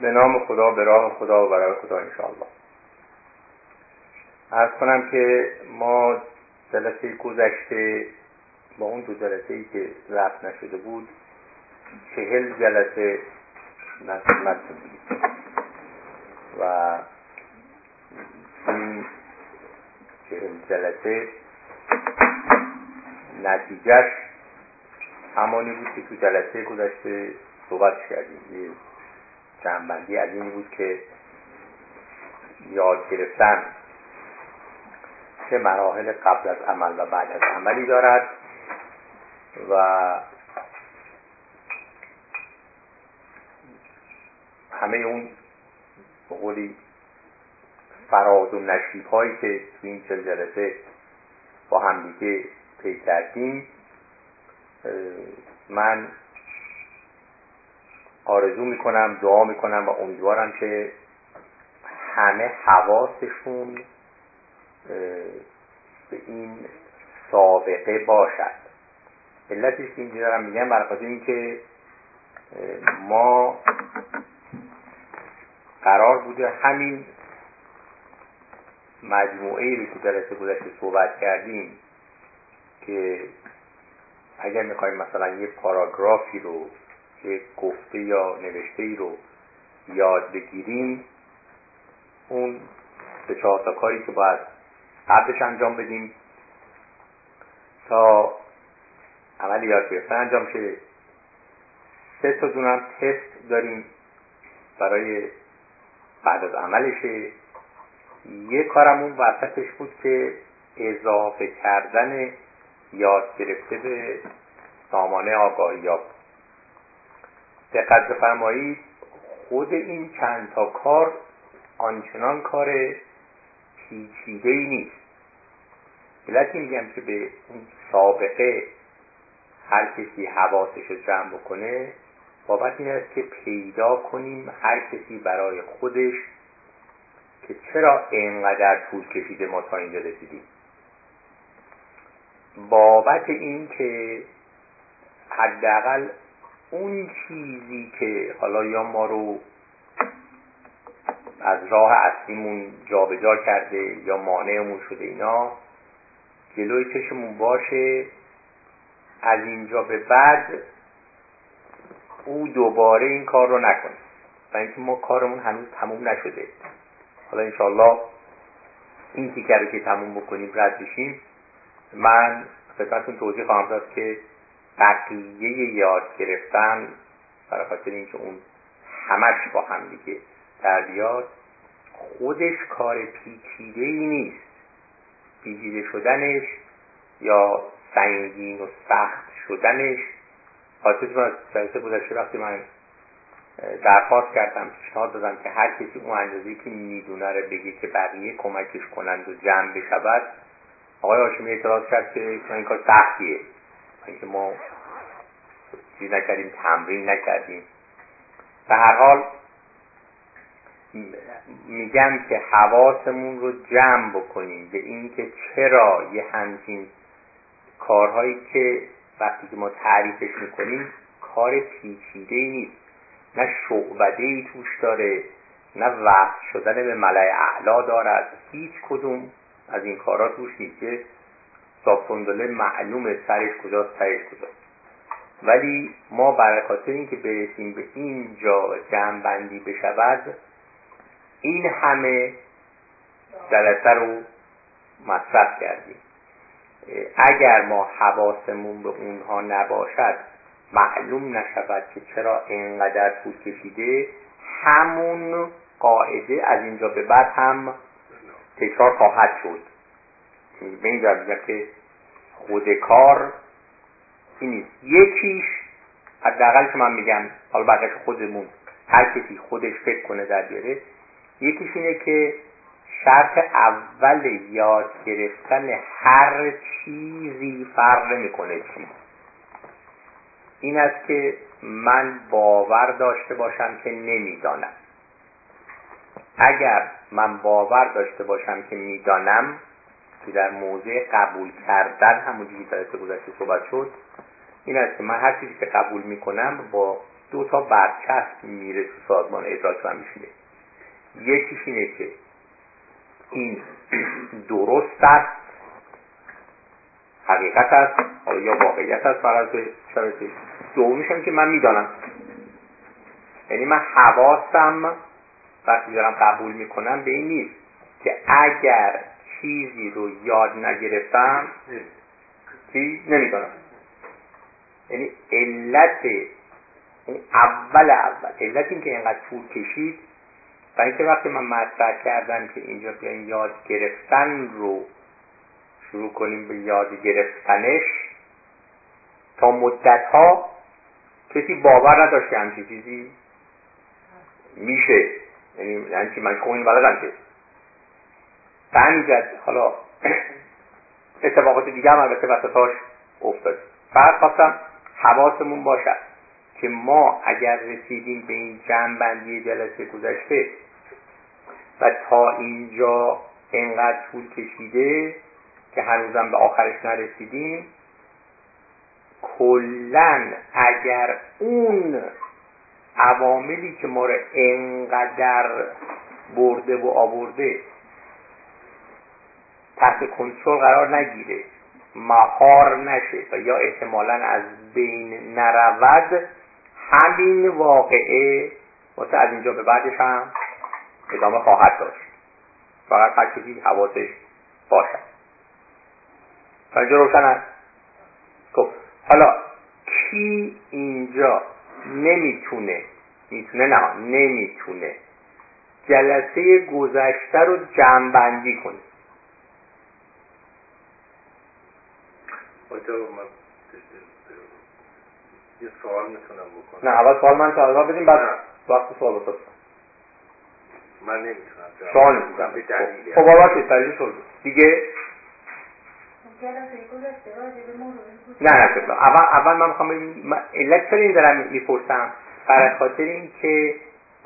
به نام خدا به راه خدا و برای خدا انشاءالله. ارز کنم که ما جلسه گذشته با اون دو جلسه ای که رفت نشده بود چهل جلسه نصمت و این چهل جلسه نتیجهش همانی بود که تو جلسه گذشته صحبت کردیم. جنبندی از این بود که یاد گرفتن چه مراحل قبل از عمل و بعد از عملی دارد و همه اون قولی فراز و نشیب هایی که تو این چل جلسه با همدیگه پی من آرزو می‌کنم دعا می‌کنم و امیدوارم که همه حواسشون به این سابقه باشد. علتش که اینجا دارم میگم برای اینکه ما قرار بوده همین مجموعه رو که جلسه گذشته صحبت کردیم که اگر می‌خوایم مثلا یه پاراگرافی رو یک گفته یا نوشته ای رو یاد بگیریم. اون به چهار تا کاری که باید قبلش انجام بدیم تا عمل یاد گرفتن انجام شه. سه تا دونم تست داریم برای بعد از عملشه. یه کارمون وسطش بود که اضافه کردن یاد گرفته به سامانه آگاهی یاب دقت بفرمایید خود این چند تا کار آنچنان کار پیچیده ای نیست. علتی میگم که به اون سابقه هر کسی حواسش رو جمع بکنه بابت این است که پیدا کنیم هر کسی برای خودش که چرا اینقدر طول کشیده ما تا اینجا رسیدیم. بابت این که حداقل اون چیزی که حالا یا ما رو از راه اصلیمون جابجا کرده یا مانعمون شده اینا جلوی چشمون باشه. از اینجا به بعد او دوباره این کار رو نکنه. و اینکه ما کارمون هنوز تموم نشده. حالا انشالله این تیکر رو که تموم بکنیم رد بشیم. من خدمتتون توضیح خواهم داد که بقیه یاد گرفتن برای خاطر اینکه اون همش با هم دیگه در بیاد خودش کار پیچیده ای نیست. پیچیده شدنش یا سنگین و سخت شدنش. خاطر از جلسه گذشته وقتی من درخواست کردم پیشنهاد دادم که هر کسی اون اندازه که می‌دونه رو بگه که بقیه کمکش کنند و جمع بشود آقای هاشمی اعتراض کرد که این کار سختیه. اینکه ما چیز نکردیم تمرین نکردیم. به هر حال میگم که حواسمون رو جمع بکنیم به اینکه چرا یه همچین کارهایی که وقتی که ما تعریفش می‌کنیم کار پیچیده نیست. نه شعبده ای توش داره نه وقت شدن به ملع اعلا دارد. هیچ کدوم از این کارها توش نیست که صافندله معلوم سرش کجاست سرش کجاست. ولی ما برای خاطر اینکه برسیم به این جا جمعبندی بشود این همه جلسه رو مصرف کردیم. اگر ما حواسمون به اونها نباشد معلوم نشود که چرا اینقدر طول کشیده. همون قاعده از اینجا به بعد هم تکرار خواهد شد. به این که خود کار این نیست. یکیش حداقل که من میگم حالا بقیش خودمون هر کسی خودش فکر کنه در بیاره یکیش اینه که شرط اول یاد گرفتن هر چیزی فرق نمی‌کنه چی این است که من باور داشته باشم که نمی‌دانم. اگر من باور داشته باشم که می‌دانم که در موضع قبول کردن همونجوری در گذشته صحبت شد این است که من هر چیزی که قبول می‌کنم با دو تا برچسب میره تو سازمان ادراک و میشینه یکیش اینه که این درست است حقیقت است یا واقعیت است فرض شرطی دومیش که من می‌دانم. یعنی من حواسم وقتی دارم قبول می‌کنم به این نیست که اگر چیزی رو یاد نگرفتم چی نمی‌دانم یعنی علت اون اول اول علت این که اینقدر طول کشید و اینکه وقتی من مطرح کردم که اینجا بیاین یاد گرفتن رو شروع کنیم به یاد گرفتنش تا مدت ها کسی باور نداشت که همچین چیزی میشه. یعنی یعنی من این بلدم که به حالا اتفاقات دیگه هم البته وسطاش افتاد. فقط خواستم حواسمون باشد که ما اگر رسیدیم به این جمع بندی جلسه گذشته و تا اینجا انقدر طول کشیده که هنوزم به آخرش نرسیدیم کلا اگر اون عواملی که ما رو انقدر برده و آورده تحت کنترل قرار نگیره. مهار نشه و یا احتمالا از بین نرود. همین واقعه واسه از اینجا به بعدش هم ادامه خواهد داشت. فقط هر کسی حواسش باشد. اینجا روشن است؟ خب. حالا کی اینجا نمی‌تونه می‌تونه نه نمی‌تونه جلسه گذشته رو جمعبندی کنه؟ یه سوال می‌تونم بکنم. نه اول سوال من جواب بدیم بعد وقت سوال بسید من نمی‌تونم سوال می‌تونم. خب بابا که تلیل شد. دیگه؟ نه نه اول اول من می‌خوام علت چرا این دارم می‌پرسم برای خاطر این که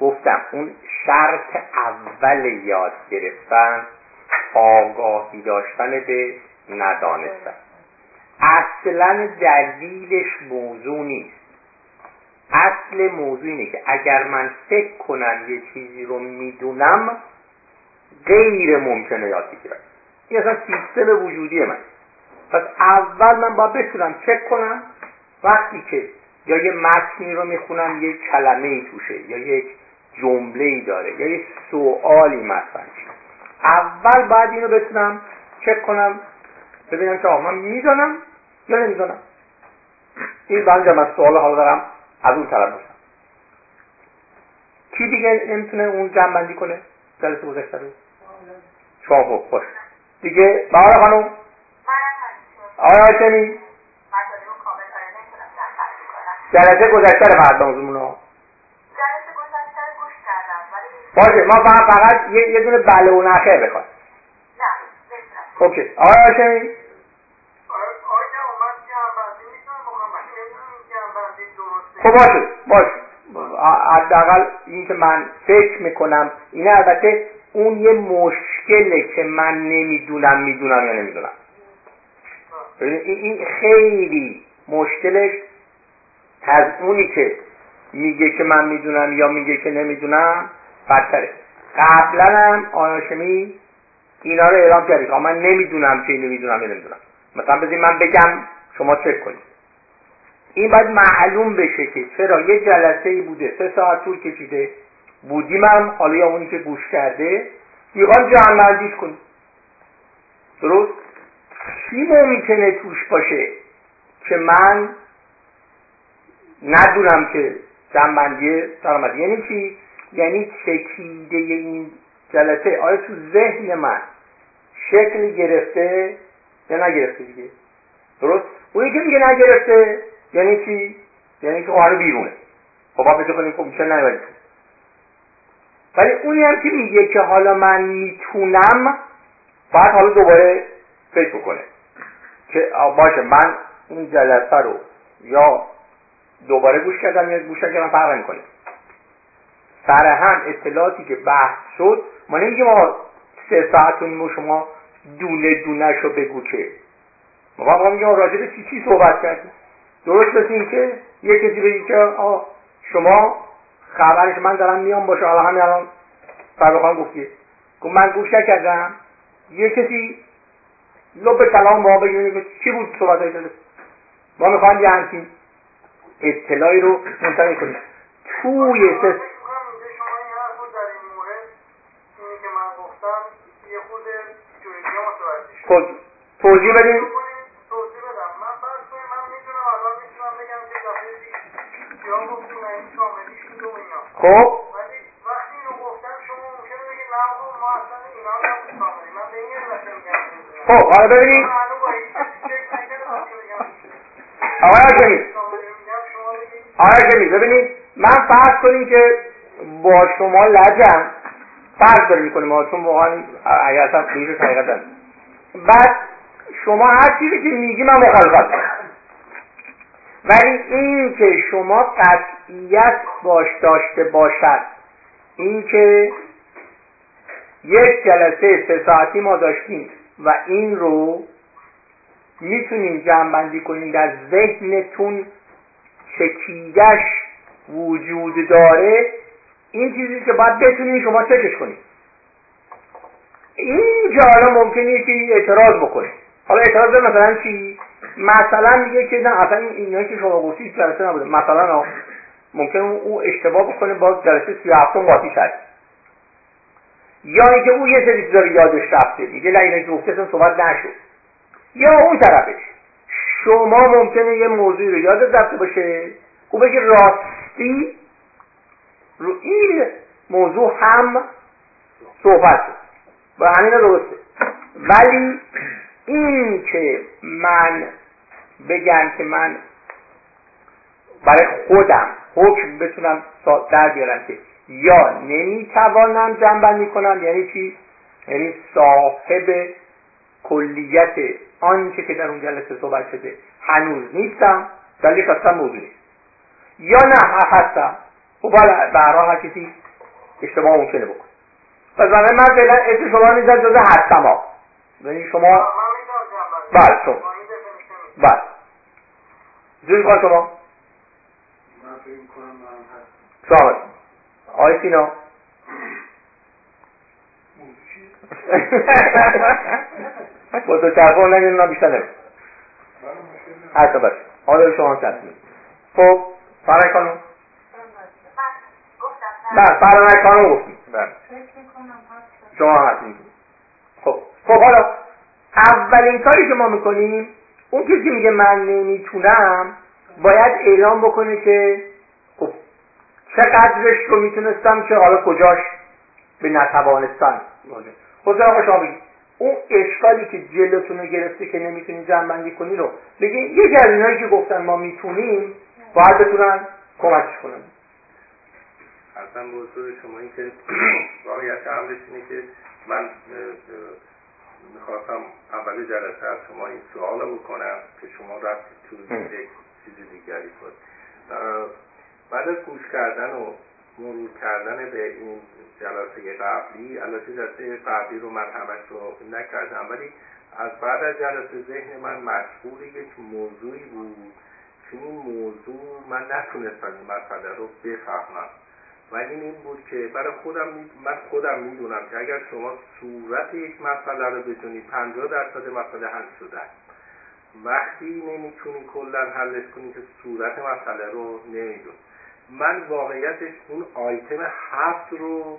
گفتم اون شرط اول یاد گرفتن آگاهی داشتن به ندانستن. اصلا دلیلش موضوع نیست. اصل موضوع اینه که اگر من فکر کنم یه چیزی رو می‌دونم غیر ممکنه یاد بگیرم. این اصلا سیستم وجودی من. پس اول من باید بتونم چک کنم. وقتی که یا یه متنی رو می‌خونم یک کلمه ای توشه یا یک جمله ای داره یا یک سوالی مثلا اول باید اینو بتونم چک کنم ببینم که آقا من می‌دانم یا نمی‌دانم این بنجا من سوال حالا دارم از اون طرف باشم. کی دیگه نمی‌تونه اون جمع بندی کنه؟ جلسه گذشته رو. شما خب باش دیگه بهار خانم. آقای هاشمی جلسه گذشته رو فقط موضوعمون رو. باشه ما فقط فقط یه, یه دونه بله و نخه بخواد اوکی آقای هاشمی خب باشه باشه. حداقل این که من فکر می‌کنم اینه البته اون یه مشکله که من نمی‌دونم می‌دونم یا نمی‌دونم. این خیلی مشکلش از اونی که میگه که من می‌دونم یا میگه که نمی‌دونم بدتره. قبلا هم آیاشمی اینا رو اعلام کردی که من نمی‌دونم چه نمی‌دونم یا نمی‌دونم. مثلا بذارید من بگم شما چک کنید. این باید معلوم بشه که چرا یه جلسه ای بوده سه ساعت طول کشیده. بودیم هم حالا یا اونی که گوش کرده. می‌خوام جمع کنیم. درست؟ چی ممکنه توش باشه که من ندونم که جنبندی درآمد یعنی چی؟ یعنی چکیده این جلسه. آیا تو ذهن من شکل گرفته یا نگرفته دیگه؟ درست؟ اونی که میگه نگرفته یعنی چی؟ یعنی که خواهر بیرونه. خب بجا کنیم خب چه ولی اونی هم که میگه که حالا من می‌تونم باید حالا دوباره فکر بکنه. که باشه من این جلسه رو یا دوباره گوش کردم یا گوش کردم فرق می‌کنه سر هم اطلاعاتی که بحث شد ما نمیگیم ما سه ساعت و شما دونه دونه شو بگو که. ما میگیم راجع به چی چی صحبت کردیم؟ درست مثل این که یه کسی بگی که آه شما خبرش من دارم میام باشه حالا همین الان فرد خانم گفتی گفت من گوش نکردم. یه کسی لب کلام ما بگیریم که چی بود صحبت های ما می‌خوایم یه همچین اطلاعی رو منتقل کنیم. توی سس خب توضیح بدیم خب؟ خب حالا ببینید آقای حاکمی آقای حاکمی ببینید من فرض کنیم که با شما لجم. فرض داریم می‌کنیم چون واقعا اگر خیلی حقیقت بعد شما هر چیزی که میگی من مخالفت ولی این که شما قطعیت باش داشته باشد. این که یک جلسه سه ساعتی ما داشتیم و این رو می‌تونیم جمعبندی کنیم. در ذهنتون چکیدش وجود داره. این چیزی که باید بتونید شما چکش کنید این حالا ممکنه که اعتراض بکنه. حالا اعتراض مثلا چی؟ مثلا میگه که نه اصلا اینایی که شما گفتید جلسه نبوده. مثلا ممکن او اشتباه بکنه با جلسه سی هفتم قاطی شد. یا اینکه او یه سری چیزا یادش رفته. دیگه نه اینایی که گفته صحبت نشد. یا اون طرفش. شما ممکنه یه موضوعی رو یادت رفته باشه. او بگه راستی رو این موضوع هم صحبت و همین درسته. ولی این که من بگم که من برای خودم حکم بتونم در بیارم که یا نمی‌توانم جنبندی کنم یعنی چی؟ یعنی صاحب کلیت آنچه که در اون جلسه صحبت شده هنوز نیستم دلیل اصلا موضوع نیست یا نه هستم. خب برای هر کسی اشتباه ممکنه بکن پس من من فعلا اسم شما میزن جزه هستم ها. یعنی شما بله شما بله. جوی کن شما؟ سلامت آقای سینا؟ با تو چرخه نگه بیشتر نمید حتی باشه. حالا شما تصمیم خب فرای خانم؟ بله فرای خانم گفتیم. بله. شما حرف خب خب حالا اولین کاری که ما می‌کنیم اون کسی میگه من نمی‌تونم باید اعلام بکنه که خب چقدرش رو می‌تونستم که حالا کجاش به نتوانستن خود آقا شما اون اشکالی که جلوتون رو گرفته که نمی‌تونی جمع کنی رو بگی یکی از اینایی که گفتن ما می‌تونیم باید بتونن کمکش کنن. اصلا بزرگ شما این که واقعیت امرش اینه که من می‌خواستم اول جلسه از شما این سوال بکنم که شما رفتید تو یک چیز دیگری بود. بعد از گوش کردن و مرور کردن به این جلسه قبلی البته جلسه قبلی رو من همش رو نکردم ولی از بعد از جلسه ذهن من مشغول یک موضوعی بود که این موضوع من نتونستم این مسئله رو بفهمم. ولی این بود که برای خودم من خودم می‌دونم که اگر شما صورت یک مسئله رو بدونید 50 درصد مسئله حل شده. وقتی نمی‌تونی کلا حلش کنی که صورت مسئله رو نمیدون من واقعیتش اون آیتم هفت رو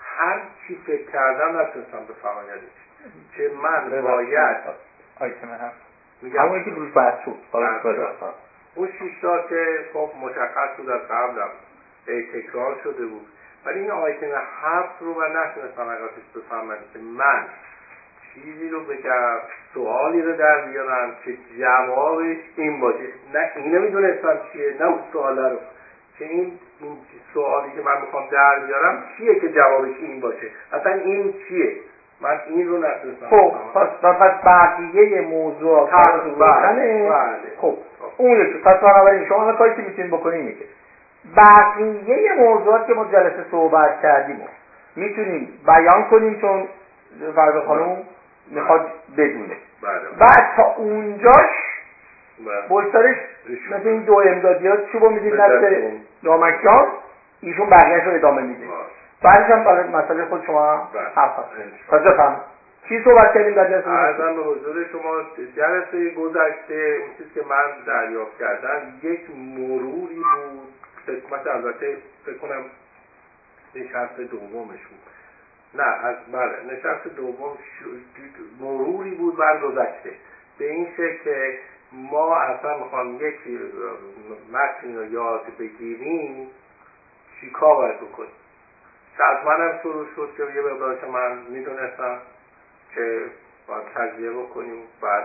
هر چی فکر کردم نتونستم بفهمم. که من باید آیتم هفت. همونی که روز بحث شد. اون شیشتا که خب مشخص بود از قبلم. تکرار شده بود. ولی این آیتم هفت رو من نتونستم حقیقتش بفهمم که من چیزی رو بگم سوالی رو در بیارم که جوابش این باشه. نه اینو می‌دونستم چیه نه اون سوال رو. که این این سوالی که من می‌خوام در بیارم چیه که جوابش این باشه؟ اصلا این چیه؟ من این رو نتونستم خب پس پس بقیه موضوع بله. خب اون پس بنابراین شما کاری که می‌تونید بکنید بقیه موضوعات که ما جلسه صحبت کردیم می‌تونیم بیان کنیم چون فرد خانم می‌خواد بدونه. بله. بعد تا اونجاش بشترش مثل این دو امدادیات چوبو می‌دید دست ایشون بقیهش رو ادامه میده. بعدش هم برای مسئله خود شما حرف هست. چی صحبت کردیم در جلسه ارزم به حضور شما جلسه گذشته اون چیزی که من دریافت کردم یک مروری بود قسمت البته فکر کنم نشست دومش بود. نه از بله نشست دوم مروری بود بر گذشته. به این شکل که ما اصلا می‌خوام یک متن رو یاد بگیریم چیکار باید بکنیم؟ از منم شروع شد که یه مقدارش من می‌دونستم که باید تجزیه بکنیم بعد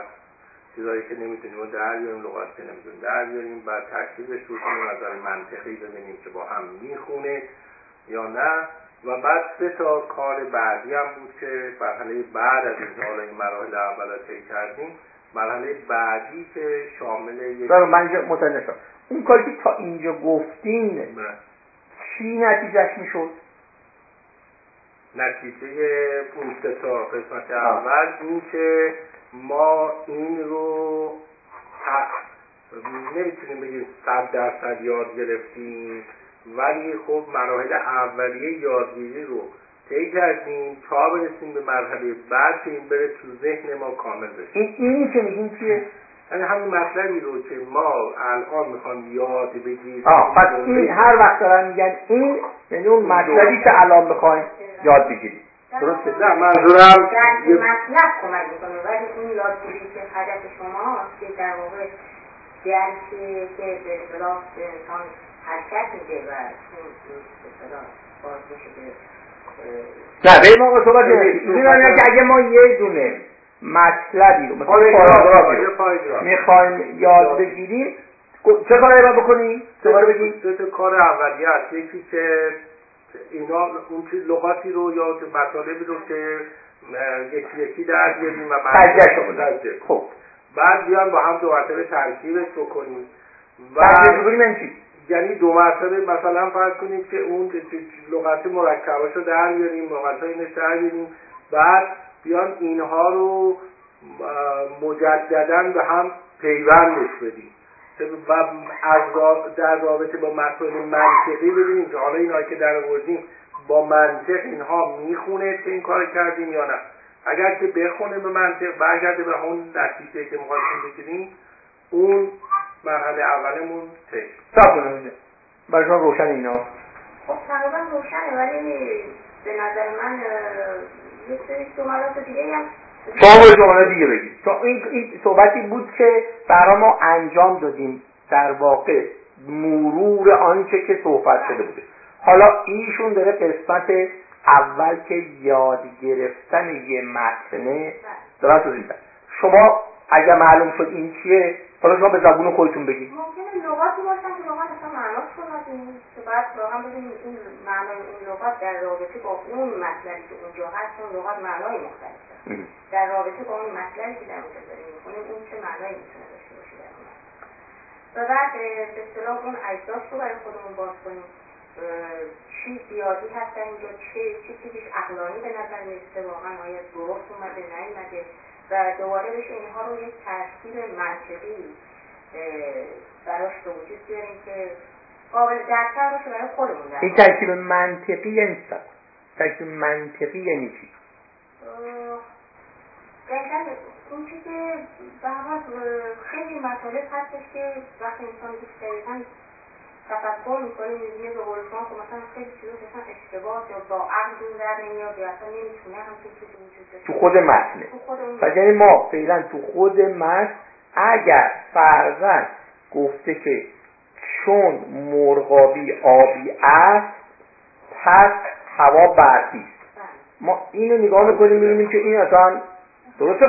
چیزایی که نمی‌تونیم در بیاریم لغات که نمی‌تونیم در بیاریم. بعد ترکیبش رو کنیم نظر منطقی ببینیم که با هم می‌خونه یا نه. و بعد سه تا کار بعدی هم بود که مرحله بعد از این حالا این مراحل اول طی کردیم. مرحله بعدی که شامل یک من اینجا اون کاری که تا اینجا گفتین بله. چی نتیجهش می‌شد؟ نتیجه اون تا قسمت اول این که ما این رو نمی‌تونیم بگیم صد درصد یاد گرفتیم ولی خب مراحل اولیه یادگیری رو طی کردیم تا برسیم به مرحله بعد که این بره تو ذهن ما کامل بشه. این اینی که میگیم چیه؟ یعنی همین مطلبی رو که ما الان می‌خوام یاد بگیریم. پس این هر وقت دارن میگن این یعنی اون مطلبی که الان می‌خوایم یاد بگیریم. درسته. نه منظورم در مطلب کمک می‌کنه. ولی این یادگیری که هدف شماست که در واقع درکی که به اصطلاح انسان حرکت میده و این به اصطلاح باز میشه که نه به ما صحبت نمیشه که اگه ما یه دونه مطلبی رو مثل پاراگرافی می‌خوایم یاد بگیریم چه کاری باید بکنیم؟ چه کاری بگیم؟ دو کار اولیه یکی که اینا اون چیز لغاتی رو یا مطالبی رو که یکی یکی در بیاریم و بعد خب. بعد بیان با هم دو مرتبه ترکیبش بکنیم. و یعنی, یعنی دو مرتبه مثلا فرض کنید که اون لغت مرکباش رو در بیاریم لغت های در بیاریم. بعد بیان اینها رو مجددا به هم پیوندش بدیم. و از در رابطه با مسائل منطقی ببینیم که حالا اینهایی که در آوردیم با منطق اینها می‌خونه که این کار کردیم یا نه. اگر که بخونه به منطق برگرده به اون نتیجه که می‌خواستیم بگیریم اون مرحله اولمون ته سب کنم برای شما روشن اینا. خب تقریبا روشنه ولی به نظر من یه سری جملات دیگه هم شما جمله دیگه بگید این, این صحبتی بود که برای ما انجام دادیم. در واقع مرور آنچه که صحبت شده بوده. حالا ایشون داره قسمت اول که یاد گرفتن یه متنه. داره توضیح شما اگر معلوم شد این چیه حالا شما به زبون خودتون بگید. ممکنه لغاتی باشن که واقعا اصلا معناش کنید که بعد واقعا ببینیم این معنای این لغات در رابطه با اون مطلبی که اونجا هست اون لغات معنای مختلف در رابطه با اون مطلبی که در اونجا داریم می‌کنیم اون چه معنایی می‌تونه داشته باشه در اون و بعد به اصطلاح اون اجزاش رو برای خودمون باز کنیم. چی زیادی هست در اینجا چه چی چیزیش عقلانی به نظر می‌رسه واقعا آیا درست اومده نیومده؟ و دوباره بشه اینها رو یک ترکیب منطقی براش به وجود بیاریم که قابل درکتر باشه برای خودمون این ترکیب منطقی یعنی ترکیب منطقی یعنی چی؟ دقیقا اون که به خیلی مطالب هستش که وقتی انسان دقیقا تفکر می‌کنه می‌بینه به قول شما که مثلا خیلی چیزا اصلا اشتباه یا با عقل دور در نمیاد یا اصلا نمی‌تونه چیزی وجود تو خود متنه پس یعنی ما فعلا تو خود متن اگر فرزن گفته که چون مرغابی آبی است پس هوا برفی. ما اینو نگاه می‌کنیم می‌بینیم که این اصلا درسته؟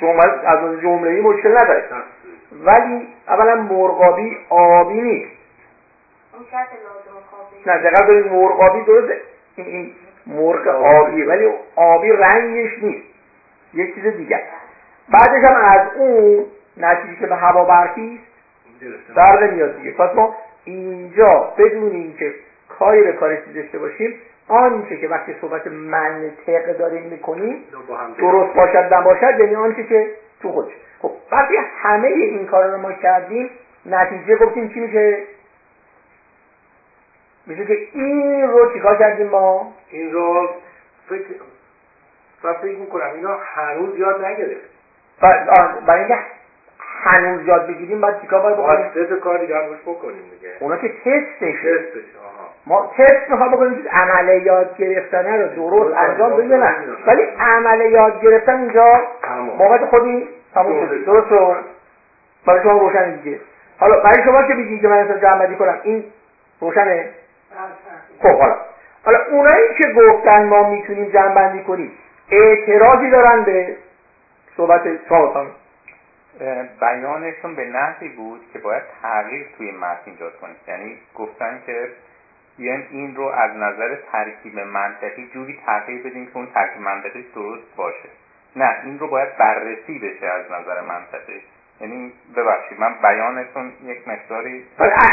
جمله از جمله ای مشکل نداره ولی اولا مرغابی آبی نیست. نه دقیقا دارید مرغ آبی درسته. این مرغ آبی ولی آبی رنگش نیست. یک چیز دیگه. بعدش هم از اون نتیجه که به هوا برخیست در نمیاد دیگه پس ما اینجا بدون اینکه کاری به کار داشته باشیم آنچه که وقتی صحبت منطق داریم می‌کنیم درست باشد نباشد یعنی آنچه که تو خودش. خب وقتی همه این کار رو ما کردیم نتیجه گفتیم چی میشه؟ میشه که این رو چیکار کردیم ما؟ این رو فکر و فکر می‌کنم اینا هنوز یاد نگرفت برای اینکه هنوز یاد بگیریم باید چیکار باید بکنیم؟ باید کار دیگه روش بکنیم دیگه. اونا که تستش تستش ما تست می‌خوام بکنیم که عمل یاد گرفتن رو درست انجام بدیم نه. ولی عمل یاد گرفتن اینجا موقع خودی تموم شده. درست برای شما روشن دیگه. حالا برای شما که بگید که من اصلا جمع کنم؟ این روشنه؟ خب حالا. حالا اونایی که گفتن ما می‌تونیم جمع بندی کنیم اعتراضی دارن به صحبت شما. بیانشون به نحوی بود که باید تغییر توی متن ایجاد کنید یعنی گفتن که بیایم این رو از نظر ترکیب منطقی جوری تغییر بدیم که اون ترکیب منطقی درست باشه. نه این رو باید بررسی بشه از نظر منطقی. یعنی ببخشید من بیانتون یک مقداری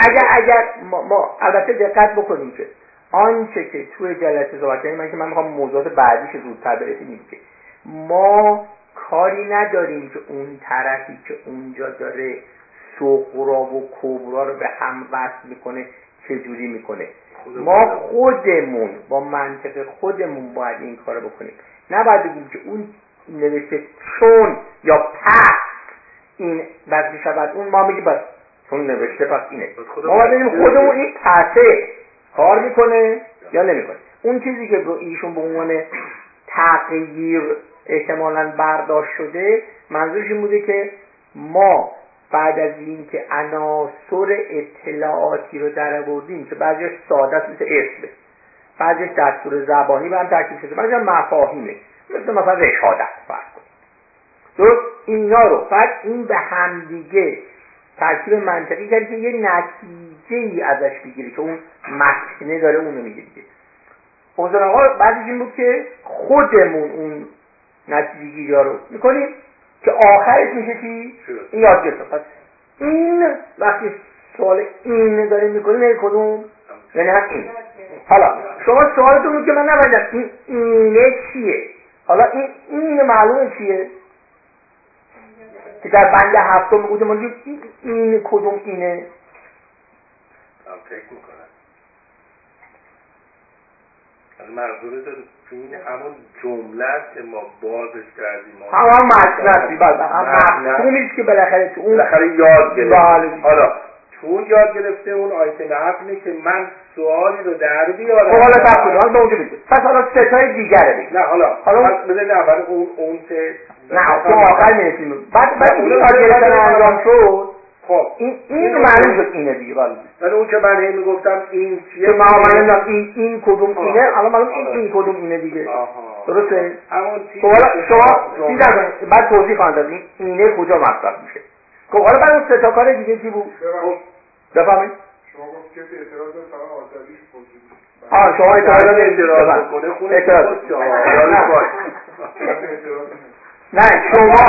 اگر اگر ما, ما البته دقت بکنیم که آنچه که توی جلسه صحبت کردیم من که من می‌خوام موضوعات بعدیش زودتر برسیم که ما کاری نداریم که اون طرفی که اونجا داره سقرا و کبرا رو به هم وصل می‌کنه چجوری می‌کنه؟ ما خودمون با منطق خودمون باید این کارو بکنیم. نباید بگیم که اون نوشته چون یا پس این بعد شود اون ما میگیم بس چون نوشته پس اینه. ما باید بگیم خودمون این پسه کار می‌کنه یا نمی‌کنه؟ اون چیزی که ایشون به عنوان تغییر احتمالا برداشت شده. منظورش این بوده که ما بعد از اینکه عناصر اطلاعاتی رو در آوردیم که بعضیش ساده است مثل اسمه بعضیش دستور زبانی به هم ترکیب شده بعضیش مفاهیمه مثل مثلا رشادت فرض کنید. درست؟ اینا رو. بعد این به همدیگه ترکیب منطقی کرد که یه نتیجه ای ازش بگیره که اون مکنه داره اونو میگه دیگه. حضور آقا بعدش این بود که خودمون اون نتیجه گیری رو می‌کنیم که آخرش میشه چی؟ این یاد پس این وقتی سوال این داریم می‌کنیم یعنی کدوم؟ یعنی هم این حالا شما سوالتون که من نبایدم این اینه چیه؟ حالا این این معلومه چیه؟ که در بند هفتم بگوده ما این کدوم اینه؟ فکر منظور این همون جمله که ما بازش کردیم. همون مطلبی بله مفهومی که بالاخره تو اون بالاخره یاد گرفت. بله. حالا چون یاد گرفته اون آیتم حرف که من سوالی رو در بیارم. خب حالا تفکر حالا به اونجا بگید پس حالا ستای دیگره بگید نه حالا حالا بذارید اول اون اون سه. نه تو آخر می‌رسیم. بعد بعد این یاد گرفتن انجام شد. خب این این معلوم شد اینه دیگه ولی ولی اون که من هی می‌گفتم این چیه؟ ما من این این کدوم اینه؟ الان معلوم این این کدوم اینه دیگه. درسته؟ همون خب حالا شما چیز بعد توضیح خواهند داد. این اینه کجا مصرف میشه؟ خب حالا بعد اون سه تا کار دیگه چی بود؟ بفهمید شما گفت کسی اعتراض فقط آزادیش بود آه شما اعتراض اعتراض کنه خونه اعتراض. نه شما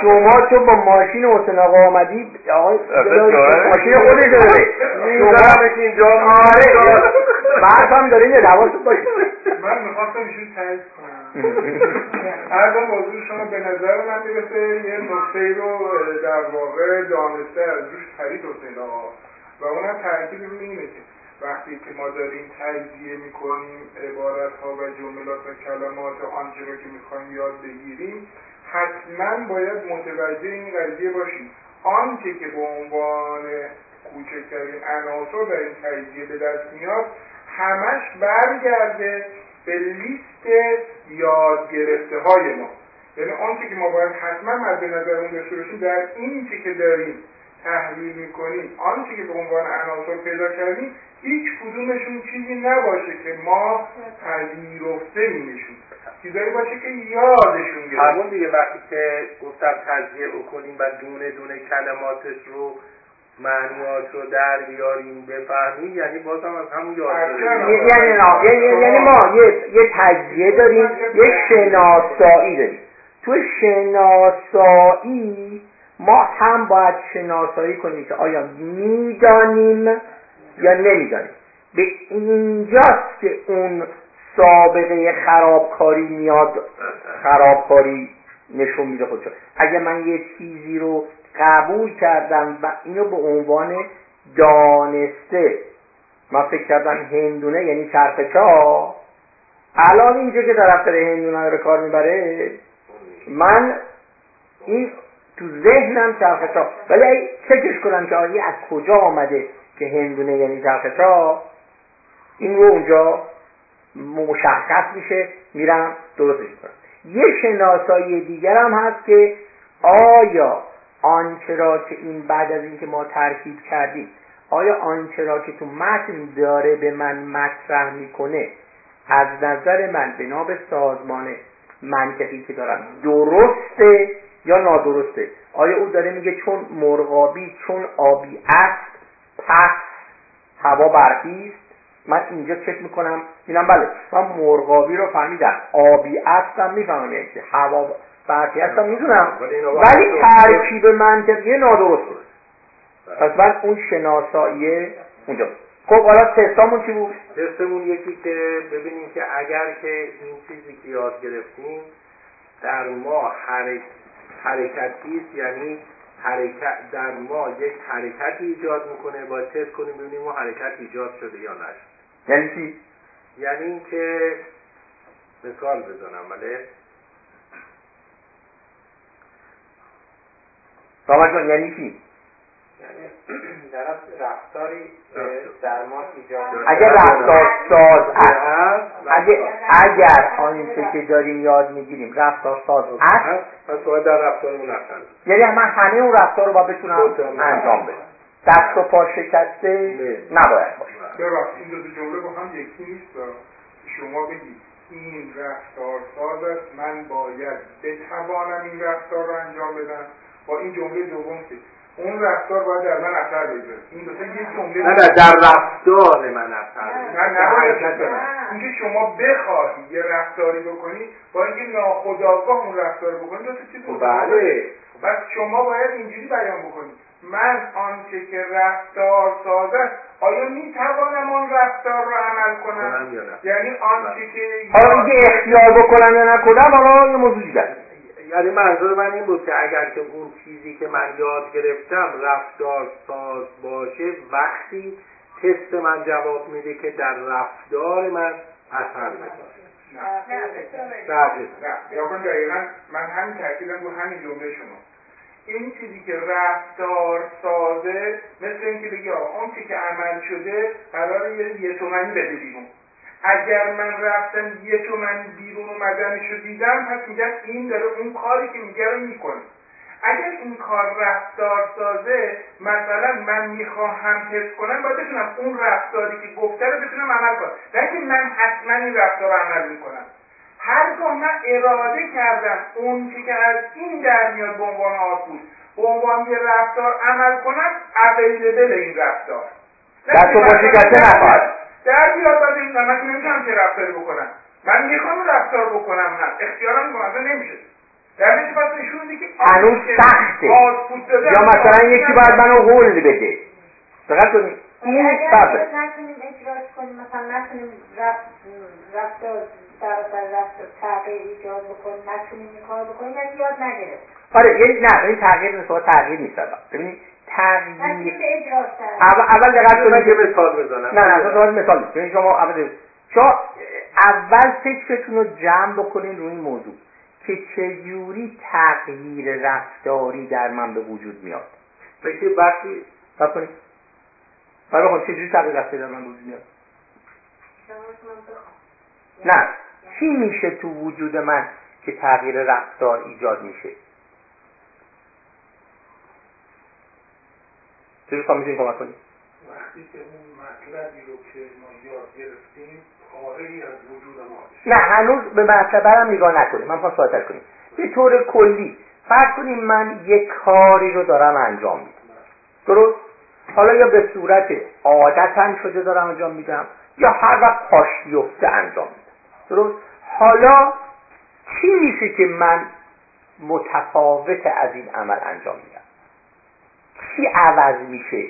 شما تو با ماشین حسین آقا آمدی آقای ماشین خودش داره. شما اینجا آره بعد هم داره یه حواست باشه. من می‌خواستم ایشون تایید کنم. هر موضوع شما به نظر من می‌رسه یه نقطه رو در واقع دانسته از روش خرید حسین آقا. و اونم ترکیب اینه که وقتی که ما داریم تجزیه می‌کنیم عبارت ها و جملات و کلمات آنچه رو که می‌خوایم یاد بگیریم حتما باید متوجه این قضیه باشیم. آنچه که به عنوان کوچکترین عناصر در این تجزیه به دست میاد همش برگرده به لیست یاد گرفته های ما. یعنی آنچه که ما باید حتما مد نظرمون داشته باشیم در این که داریم تحلیل می‌کنیم آنچه که به عنوان عناصر پیدا کردیم هیچ کدومشون چیزی نباشه که ما پذیرفته مینشون چیزایی باشه که یادشون گرفت. همون دیگه وقتی که گفتم تجزیه بکنیم و دونه دونه کلماتش رو معنیات رو در بیاریم بفهمیم یعنی بازم از همون یاد یعنی, یعنی, یعنی ما یه, یه تجزیه داریم یه شناسایی داریم. تو شناسایی ما هم باید شناسایی کنیم که آیا می‌دانیم یا نمی‌دانیم. به اینجاست که اون سابقه خرابکاری میاد خرابکاری نشون میده خودشو. اگه من یه چیزی رو قبول کردم و اینو به عنوان دانسته من فکر کردم هندونه یعنی چرخ چا الان اینجا که طرف هندونه رو کار می‌بره من این تو ذهنم چرخ چا. ولی فکرش کنم که آیه از کجا آمده که هندونه یعنی چرخ چا؟ این رو اونجا مشخص میشه میرم درستش کنم یه شناسایی دیگر هم هست که آیا آنچه را که این بعد از اینکه ما ترکیب کردیم آیا آنچه را که تو متن داره به من مطرح می‌کنه از نظر من بنا به سازمان منطقی که دارم درسته یا نادرسته؟ آیا او داره میگه چون مرغابی چون آبی است پس هوا برفی است؟ من اینجا چک می‌کنم اینم بله من مرغابی رو فهمیدم. آبی هستم می‌فهمم یعنی که هوا برفی هستم می‌دونم. ولی ترکیب منطقی نادرست پس من اون شناسایی اونجا. خب حالا تستامون چی بود؟ تستمون یکی که ببینیم که اگر که این چیزی که یاد گرفتیم در ما حرکتی یعنی حرکت در ما یک حرکتی ایجاد می‌کنه با تست کنیم ببینیم اون حرکت ایجاد شده یا نشد یعنی چی؟ یعنی اینکه مثال بزنم بله؟ سامان یعنی چی؟ یعنی در رفتاری در ما ایجاد اگر رفتار ساز اگر اگر آنچه که داریم یاد می‌گیریم رفتار ساز است پس باید در رفتار اون یعنی من همه اون رفتار رو باید بتونم انجام بدم. دست و پا شکسته نباید باشه. ببخشید این دو جمله با هم یکی نیست. شما بگید این رفتار ساز است من باید بتوانم این رفتار رو انجام بدم. با این جمله دوم که اون رفتار باید در من اثر بذاره این دو یه جمله نه در رفتار من اثر نه نه اینکه شما بخواهی یه رفتاری بکنی با اینکه ناخودآگاه اون رفتار بکنی دو تا چیز بله. بس شما باید اینجوری بیان بکنی. من آنچه که رفتار ساز است آیا می توانم آن رفتار رو عمل کنم؟ یعنی آنچه که حالا اینکه اختیار بکنم یا نکنم حالا یه موضوع دیگه یعنی منظور من این بود که اگر که اون چیزی که من یاد گرفتم رفتار ساز باشه وقتی تست من جواب میده که در رفتار من اثر می‌ذاره. نه نه دقیقا من همین تاکیدم رو همین جمله شما. این چیزی که رفتار سازه مثل اینکه بگی آقا اون چی که عمل شده قرار یه یه تومنی بده بیرون. اگر من رفتم یه تومن بیرون اومدنشو دیدم پس میگن این داره اون کاری که میگه رو می‌کنه. اگر این کار رفتار سازه مثلا من می‌خواهم حس کنم باید بتونم اون رفتاری که گفته رو بتونم عمل کنم. نه من حتما این رفتار رو عمل می‌کنم. هرگاه من اراده کردم اون که از این در میاد به عنوان آتبوس به عنوان یه رفتار عمل کنم اویلیبل این رفتار. در تو شکسته نخواهد؟ در بیاد باید این من نمی‌تونم که رفتاری بکنم. من می‌خوام رفتار بکنم هم اختیارم می‌کنم نمیشه. در نتیجه پس نشون که هنوز سخته. یا مثلا یکی باید منو هول بده. فقط کنید این صبر نتونیم اجراش کنیم مثلا نتونیم رفتار سراسر رفتار تغییر ایجاد بکنیم نتونیم این کار بکنیم یعنی یاد نگرفت آره یعنی نه این تغییر نیست تغییر نیست ببینید تغییر اول اول دقت کنید که مثال بزنم. نه نه مثال مثال شما اول شما اول فکرتون رو جمع بکنین روی این موضوع که چجوری تغییر رفتاری در من به وجود میاد. فکر وقتی فکر کنید. برای خود چجوری تغییر رفتاری در من به وجود میاد؟ نه. چی میشه تو وجود من که تغییر رفتار ایجاد میشه؟ چجوری کار می‌تونی کمک کنی؟ وقتی که اون مطلبی رو که ما یاد گرفتیم از وجود ما نه هنوز به مطلب هم نگاه نکنیم من پاس سوالتر کنیم به طور کلی فرض کنیم من یک کاری رو دارم انجام میدم. درست؟ حالا یا به صورت عادتم شده دارم انجام میدم یا هر وقت پاش بیفته انجام میدم. درست. حالا چی میشه که من متفاوت از این عمل انجام میدم؟ چی عوض میشه؟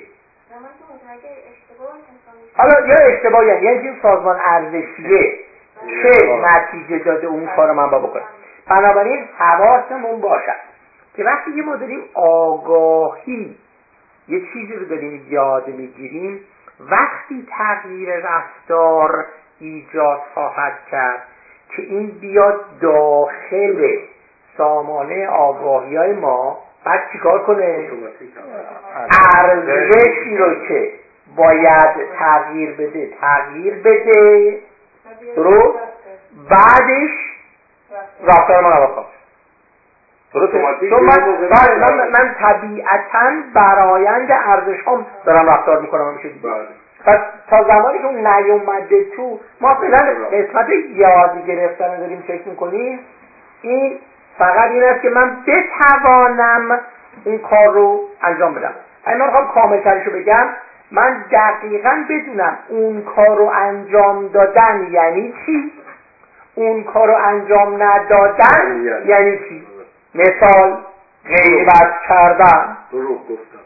حالا یا اشتباه یعنی یعنی سازمان ارزشیه چه نتیجه داده اون کار من با بکنم. بنابراین حواسمون باشد که وقتی که ما داریم آگاهی یه چیزی رو داریم یاد می‌گیریم وقتی تغییر رفتار ایجاد خواهد کرد که این بیاد داخل سامانه آگاهی های ما. بعد چیکار کنه؟ ارزشی رو که باید تغییر بده تغییر بده. درست؟ بعدش رفتار ما نباید درست. چون من, من, من طبیعتا برایند ارزش هم دارم رفتار می‌کنم همیشه. دیگه بله. پس تا زمانی که اون نیومده تو ما فعلا قسمت یاد گرفتن داریم فکر می‌کنیم. این فقط این است که من بتوانم اون کار رو انجام بدم. اگه من خواهم کامل رو بگم. من دقیقا بدونم اون کار رو انجام دادن یعنی چی؟ اون کار رو انجام ندادن یعنی, یعنی چی؟ مثال غیبت کردن. درست گفتم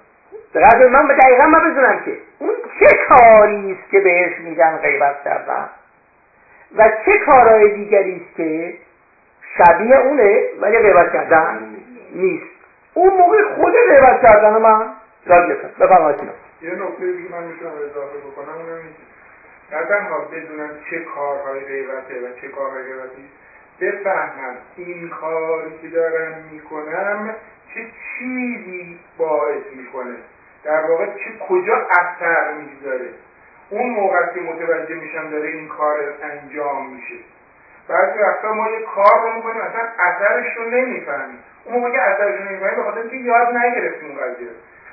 من دقیقا من بدونم که اون چه کاری است که بهش میگن غیبت کردن و چه کارهای دیگری است که شبیه اونه ولی غیبت کردن نیست. اون موقع خود غیبت کردن من گرفتم. بفرمایید یه نکته دیگه من می‌تونم اضافه بکنم اونم نه تنها بدونم چه کارهای غیبته و چه کارهای غیبتی. بفهمم این کاری که دارم می‌کنم چه چیزی باعث می‌کنه. در واقع چه کجا اثر می‌گذاره؟ اون موقع که متوجه میشم داره این کار انجام میشه. بعضی وقتا ما یه کار رو می‌کنیم اصلا اثرش رو نمی‌فهمیم. اون موقع که اثرش رو نمی‌فهمیم به خاطر اینکه یاد نگرفتیم اون قضیه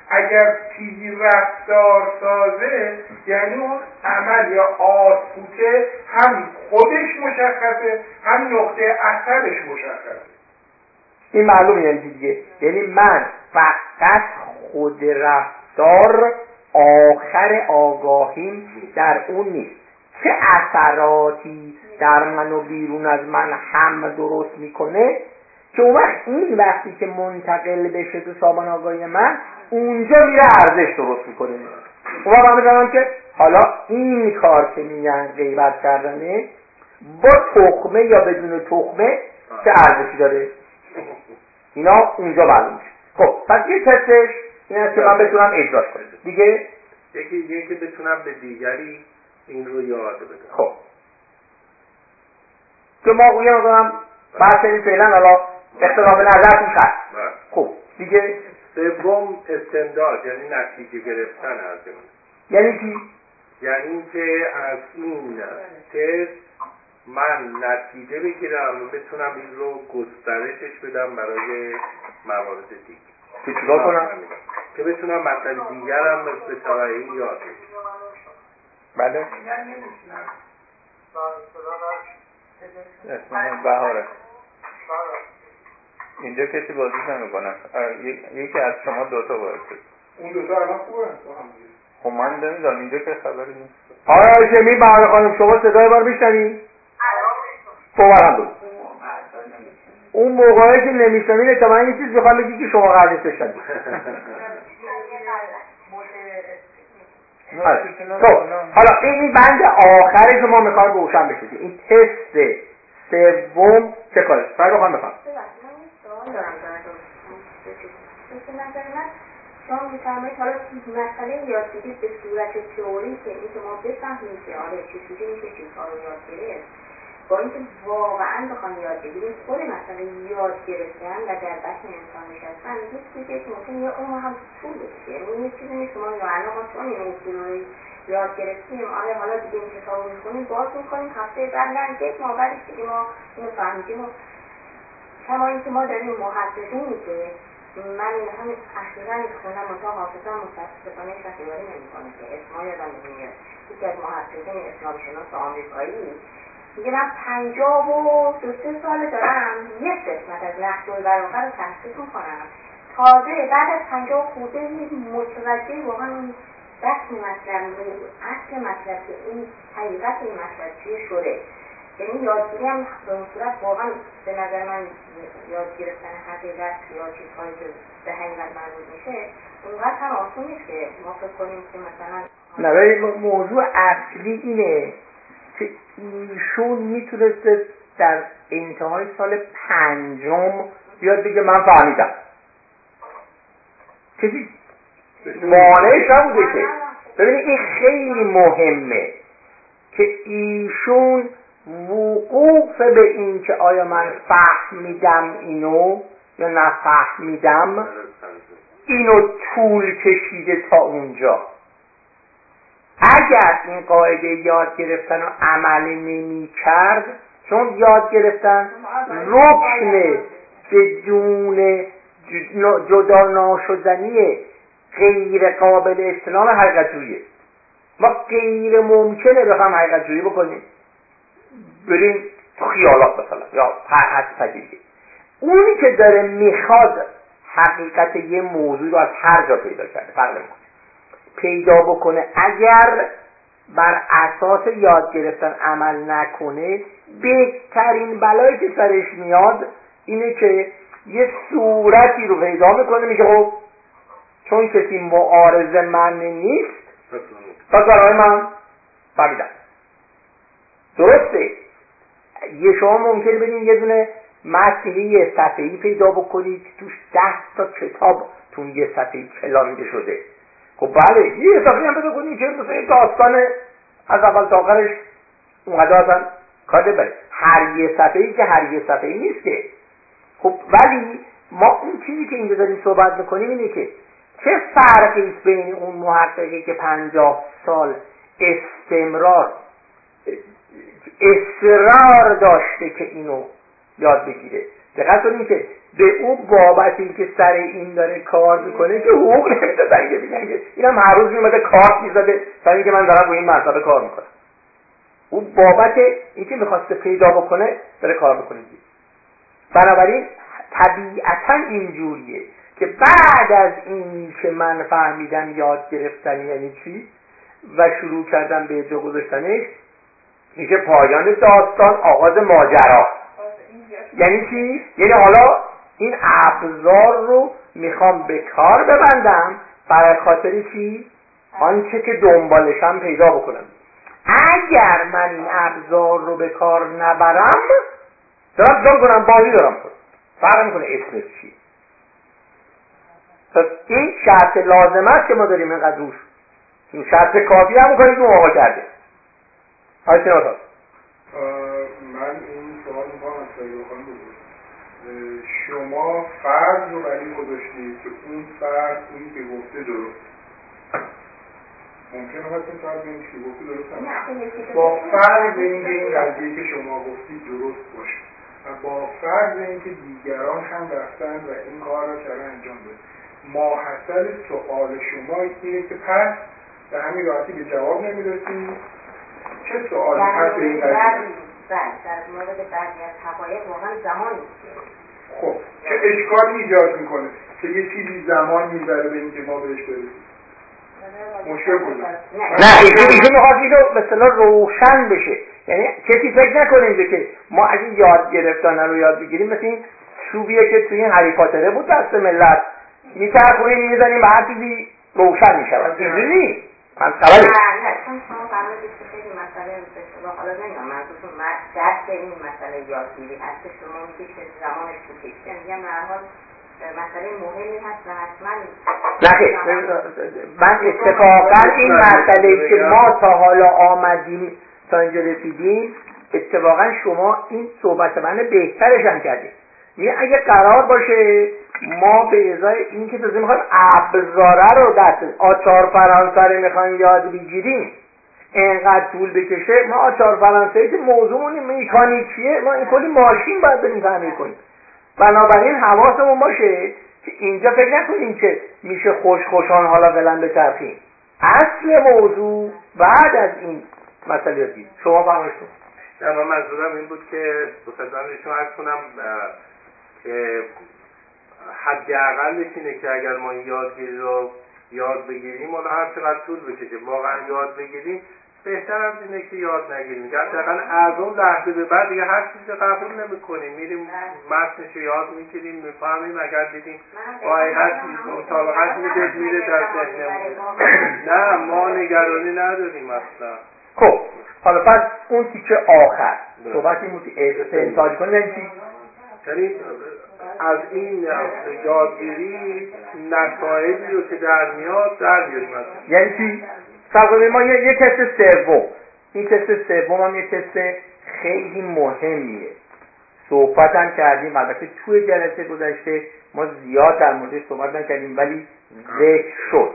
اگر چیزی رفتار سازه یعنی اون عمل یا آتپوته هم خودش مشخصه هم نقطه اثرش مشخصه. این معلومه یعنی دیگه؟ یعنی من فقط خود رفتار آخر آگاهیم در اون نیست. چه اثراتی در من و بیرون از من هم درست می‌کنه؟ که اون وقت این وقتی که منتقل بشه تو سامان آگاهی من اونجا میره ارزش درست می‌کنه. اون وقت من که حالا این کار که میگن غیبت کردنه با تخمه یا بدون تخمه چه ارزشی داره؟ اینا اونجا معلوم خب پس یه تستش این است که من بتونم اجراش کنم. دیگه یکی یکی بتونم به دیگری این رو یاد بدم. خب. که ما یه مقدارم بحث فعلا حالا اختلاف نظر توش هست. بله. خب دیگه سوم استمداد یعنی نتیجه گرفتن از یعنی چی؟ یعنی اینکه از این تست من نتیجه بگیرم و بتونم این رو گسترشش بدم برای موارد دیگه. که چیکار کنم؟ که بتونم مثلا دیگرم به طبعی یاد بله. اسم بهاره. اینجا کسی بازی نمی‌کنه. یکی از شما دوتا باید اون دوتا الان خوبه. خب من نمی‌دونم اینجا که خبری نیست. آیا جمی بهاره خانم شما صدای بار میشنوی؟ صحبت بود اون موقعی که نمیشنوین احتمالا یه چیز بخوام بگی که شما قرار نیست بشنوید خب حالا این بند آخری که ما می‌خوایم روشن بشه این تست سوم چه کاره؟ فرق بخوام بفهم. شما میفرمایید حالا مسئله یادگیری به صورت تئوری که اینکه ما بفهمیم که آره چجوری میشه چیزها رو یاد گرفت. با اینکه واقعا بخوام یاد بگیریم خود مسئله یاد گرفتن و در بطن انسان نشستن یک چیزی که ممکن یه اون هم طول بکشه یعنی یه چیزی نیست که ما الان ما چون این اصول رو یاد گرفتیم آره حالا دیگه این کتاب رو می‌کنیم باز می‌کنیم هفته بعد نه یک ماه بعدش دیگه ما اینو فهمیدیم و کما اینکه ما داریم محققینی که من همین اخیرا خوندم منتها حافظم متاسفانه شخصیواری نمی‌کنه که اسمها یادم نمیاد یکی از محققین اسلام شناس آمریکایی میگه من پنجاه و دو سه ساله دارم. یک قسمت از نقش البلاغه رو تحقیق می‌کنم. تازه بعد از پنجاه خورده متوجه واقعا اون رسم مطلب اصل مطلب که این حقیقت این مطلب چیه شده. یعنی یادگیری هم به اون صورت واقعا به نظر من یاد گرفتن حقیقت یا چیزهایی که به حقیقت مربوط میشه اونقدر هم آسون نیست که ما فکر کنیم که مثلا نه موضوع اصلی اینه. که ایشون می‌تونسته در انتهای سال پنجم بیاد بگه من فهمیدم. کسی مانعش نبوده که. ببینید این خیلی مهمه که ایشون وقوف به این که آیا من فهمیدم اینو یا نفهمیدم. اینو طول کشیده تا اونجا. اگر این قاعده یاد گرفتن و عمل نمی کرد چون یاد گرفتن رکن بدون جدا ناشدنی غیر قابل استلام حقیقت جویه. ما غیر ممکنه بخوام حقیقت جویی بکنیم. بریم تو خیالات مثلا یا هست پذیری. اونی که داره می‌خواد حقیقت یه موضوع رو از هر جا پیدا کرده فرق نمی‌کنه. پیدا بکنه. اگر بر اساس یاد گرفتن عمل نکنه بهترین بلایی که سرش میاد اینه که یه صورتی رو پیدا می‌کنه میگه خب چون کسی معارض من نیست پس برای من فهمیدم. درسته؟ یه شما ممکن بدین یه دونه متنی یه صفحه‌ای پیدا بکنید توش ده تا کتاب تو یه صفحه کلانده شده. خب بله یه صفحه هم پیدا کنید که مثلا داستان از اول تا آخرش اونقدر اصلا کار بره هر یه صفحه‌ای که هر یه صفحه‌ای نیست که. خب ولی ما اون چیزی که اینجا داریم صحبت می‌کنیم اینه که چه فرقی است بین اون محققی که پنجاه سال استمرار اصرار داشته که اینو یاد بگیره؟ دقت کنید که به اون بابتی که سر این داره کار می‌کنه که حقوق نمی‌دادن که بگن که اینم هر روز میومده کارت می‌زده سر اینکه من دارم روی این مرتبه کار می‌کنم. اون بابت اینکه می‌خواسته پیدا بکنه داره کار بکنه بنابراین طبیعتا اینجوریه که بعد از این که من فهمیدم یاد گرفتن یعنی چی و شروع کردم به جا گذاشتنش میشه پایان داستان آغاز ماجرا. یعنی چی؟ یعنی حالا این ابزار رو می‌خوام به کار ببندم. برای خاطر چی؟ آنچه که دنبالشم پیدا بکنم. اگر من این ابزار رو به کار نبرم دارم جان کنم؟ بازی دارم کنم فرق می‌کنه اسمش چی. پس این شرط لازم است که ما داریم اینقدر روش. این شرط کافی هم کنید که آقا کرده. آقای من این سوال می‌خوام از شما فرض رو برای گذاشتید که اون فرض اونی که گفته درست. ممکنه این فرض این که گفته درست با فرض اینکه این قضیه که شما گفتید درست باشه. و با فرض اینکه دیگران هم رفتن و این کار را کردن انجام داد ماحصل سوال شما اینه که پس به همین راحتی به جواب نمی‌رسیم. چه سوالی هست به این قضیه؟ در مورد بعضی از حقایق واقعا زمان خب چه اشکالی ایجاد می‌کنه که یه چیزی زمان می‌بره به اینکه ما بهش برسیم؟ مشکل بود. نه ایشون ایشون می‌خواد اینو مثلا روشن بشه. یعنی کسی فکر نکنه اینجا که ما اگه یاد گرفتن رو یاد بگیریم مثل این چوبیه که توی این هری بود دست ملت. میچرخونیم می‌زنیم به هر چیزی روشن اینجوری نیست. من خبری نه نه چون شما خیلی مسئله به حالا نمی‌دونم منظورتون دست این مسئله یادگیری هست که شما میگید که زمانش تو کشته میگم حال مسئله مهمی هست و حتما من اتفاقا این مسئله که ما تا حالا آمدیم تا اینجا رسیدیم اتفاقا شما این صحبت من بهترش هم کردیم یعنی اگه قرار باشه ما به ازای این که تازه می‌خوایم ابزاره رو دست آچار فرانسه رو می‌خوایم یاد بگیریم اینقدر طول بکشه ما آچار فرانسه که موضوعمون میکانیکیه ما این کلی ماشین باید بریم تعمیر کنیم. بنابراین حواسمون باشه که اینجا فکر نکنیم که میشه خوش خوشان حالا به بچرخیم اصل موضوع بعد از این مسئله دید. شما فرمایشتون نه من منظورم این بود که به خدمت کنم که حداقلش اینه که اگر ما یادگیری رو یاد بگیریم حالا هر چقدر طول بکشه واقعا یاد بگیریم بهتر از اینه که یاد نگیریم. دقیقا از اون لحظه به بعد دیگه هر چیزی قبول نمی‌کنیم. میریم متنش یاد می‌گیریم می‌فهمیم. اگر دیدیم با حقیقت مطابقت میده میره در ذهنمون. نه ما نگرانی نداریم اصلا. خب حالا پس اون تیکه آخر. صحبت این بود استنتاج کنیم. یعنی چی؟ یعنی از این یادگیری نتایجی رو که در میاد در بیاریم یعنی چی؟ ما یه, یه تست سوم. این تست سوم هم یه تست خیلی مهمیه. صحبت هم کردیم البته توی جلسه گذشته ما زیاد در مورد صحبت نکردیم ولی ذکر شد.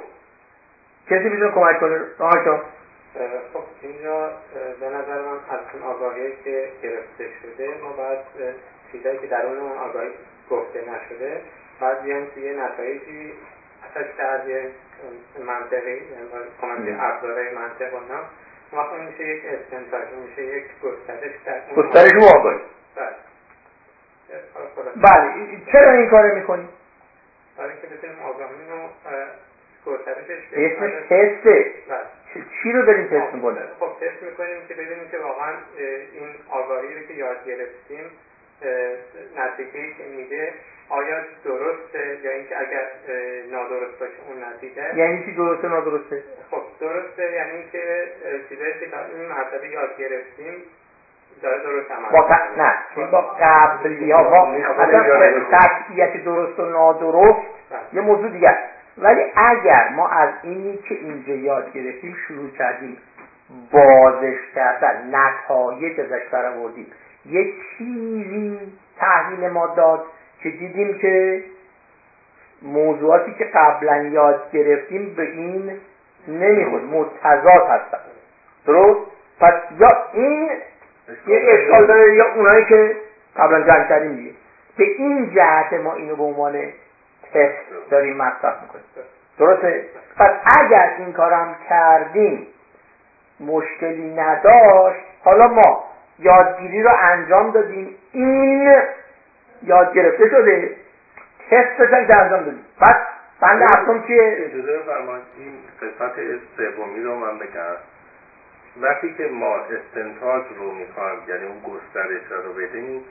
کسی می‌تونه کمک کنه؟ راهشون خب اینجا به نظر من از اون آگاهی که گرفته شده ما باید چیزایی که درون آگاهی گفته نشده باید بیایم توی نتایجی اساس از یه منطقی یعنی کمک ابزار منطق و نه وقت میشه یک استنتاج میشه یک گسترش در گسترش و آگاهی بله. بله چرا این کار می‌کنی؟ برای اینکه بتونیم آگاهی رو گسترشش اسمش تسته. بله. چی رو داریم تست می‌کنیم؟ خب تست می‌کنیم که ببینیم که واقعا این آگاهی رو که یاد گرفتیم نتیجه که میده آیا درسته؟ یا اینکه اگر نادرست باشه اون نتیجه؟ یعنی چی درسته نادرسته؟ خب درسته یعنی اینکه چیزایی که تا این مرتبه یاد گرفتیم داره درست عمل با نه با قبلی ها با قطعیت درست و نادرست بله. یه موضوع دیگر. ولی اگر ما از اینی که اینجا یاد گرفتیم شروع کردیم بازش کردن نتایج ازش برآوردیم یه چیزی تحویل ما داد که دیدیم که موضوعاتی که قبلا یاد گرفتیم به این نمیخود متضاد هستن. درست؟ پس یا این یه اشکال داره یا اونایی که قبلا جمع کردیم دیگه. به این جهت ما اینو به عنوان تست داریم مصرف می‌کنیم. درسته؟ پس اگر این کارم کردیم مشکلی نداشت حالا ما یادگیری رو انجام دادیم این یاد گرفته شده. تستش هم انجام دادیم بعد بند هفتم چیه؟ اجازه این قسمت سومی رو من بگم. وقتی که ما استنتاج رو می‌خوایم یعنی اون گسترش رو بدیم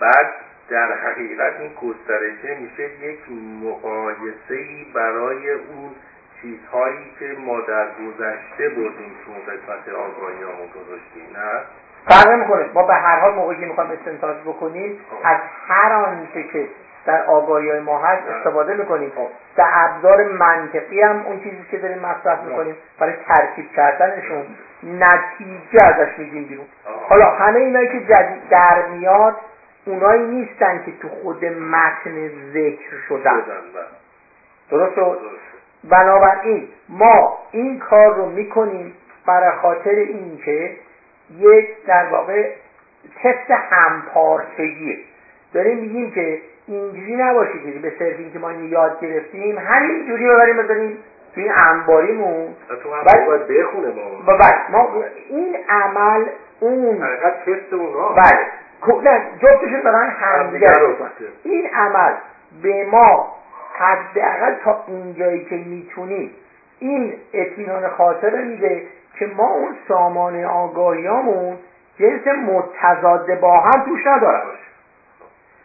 بعد در حقیقت این گسترشه میشه یک مقایسه برای اون چیزهایی که ما در گذشته بردیم تو اون قسمت آگاهیامون گذاشتیم نه؟ فرق می‌کنه ما به هر حال موقعی که می‌خوایم استنتاج بکنیم خب. از هر آنچه که در آگاهی های ما هست استفاده می‌کنیم. خب. در ابزار منطقی هم اون چیزی که داریم مصرف می‌کنیم. برای ترکیب کردنشون نتیجه ازش میدیم بیرون. حالا همه اینایی که جدید در میاد اونایی نیستن که تو خود متن ذکر شدن. بله. درست شد. بنابراین ما این کار رو می‌کنیم برای خاطر اینکه یک در واقع تست همپارچگیه داریم میگیم که اینجوری نباشید به صرف اینکه ما یاد گرفتیم همین جوری داریم بذاریم توی این انباریمون. بعد باید بخونه ما ما این عمل اون حقیقت تست اونا. بله. نه جفتشون دارن همدیگر این عمل به ما حداقل تا اینجایی که می‌تونیم این اطمینان خاطر میده که ما اون سامان آگاهیامون جنس متضاد با هم توش ندارن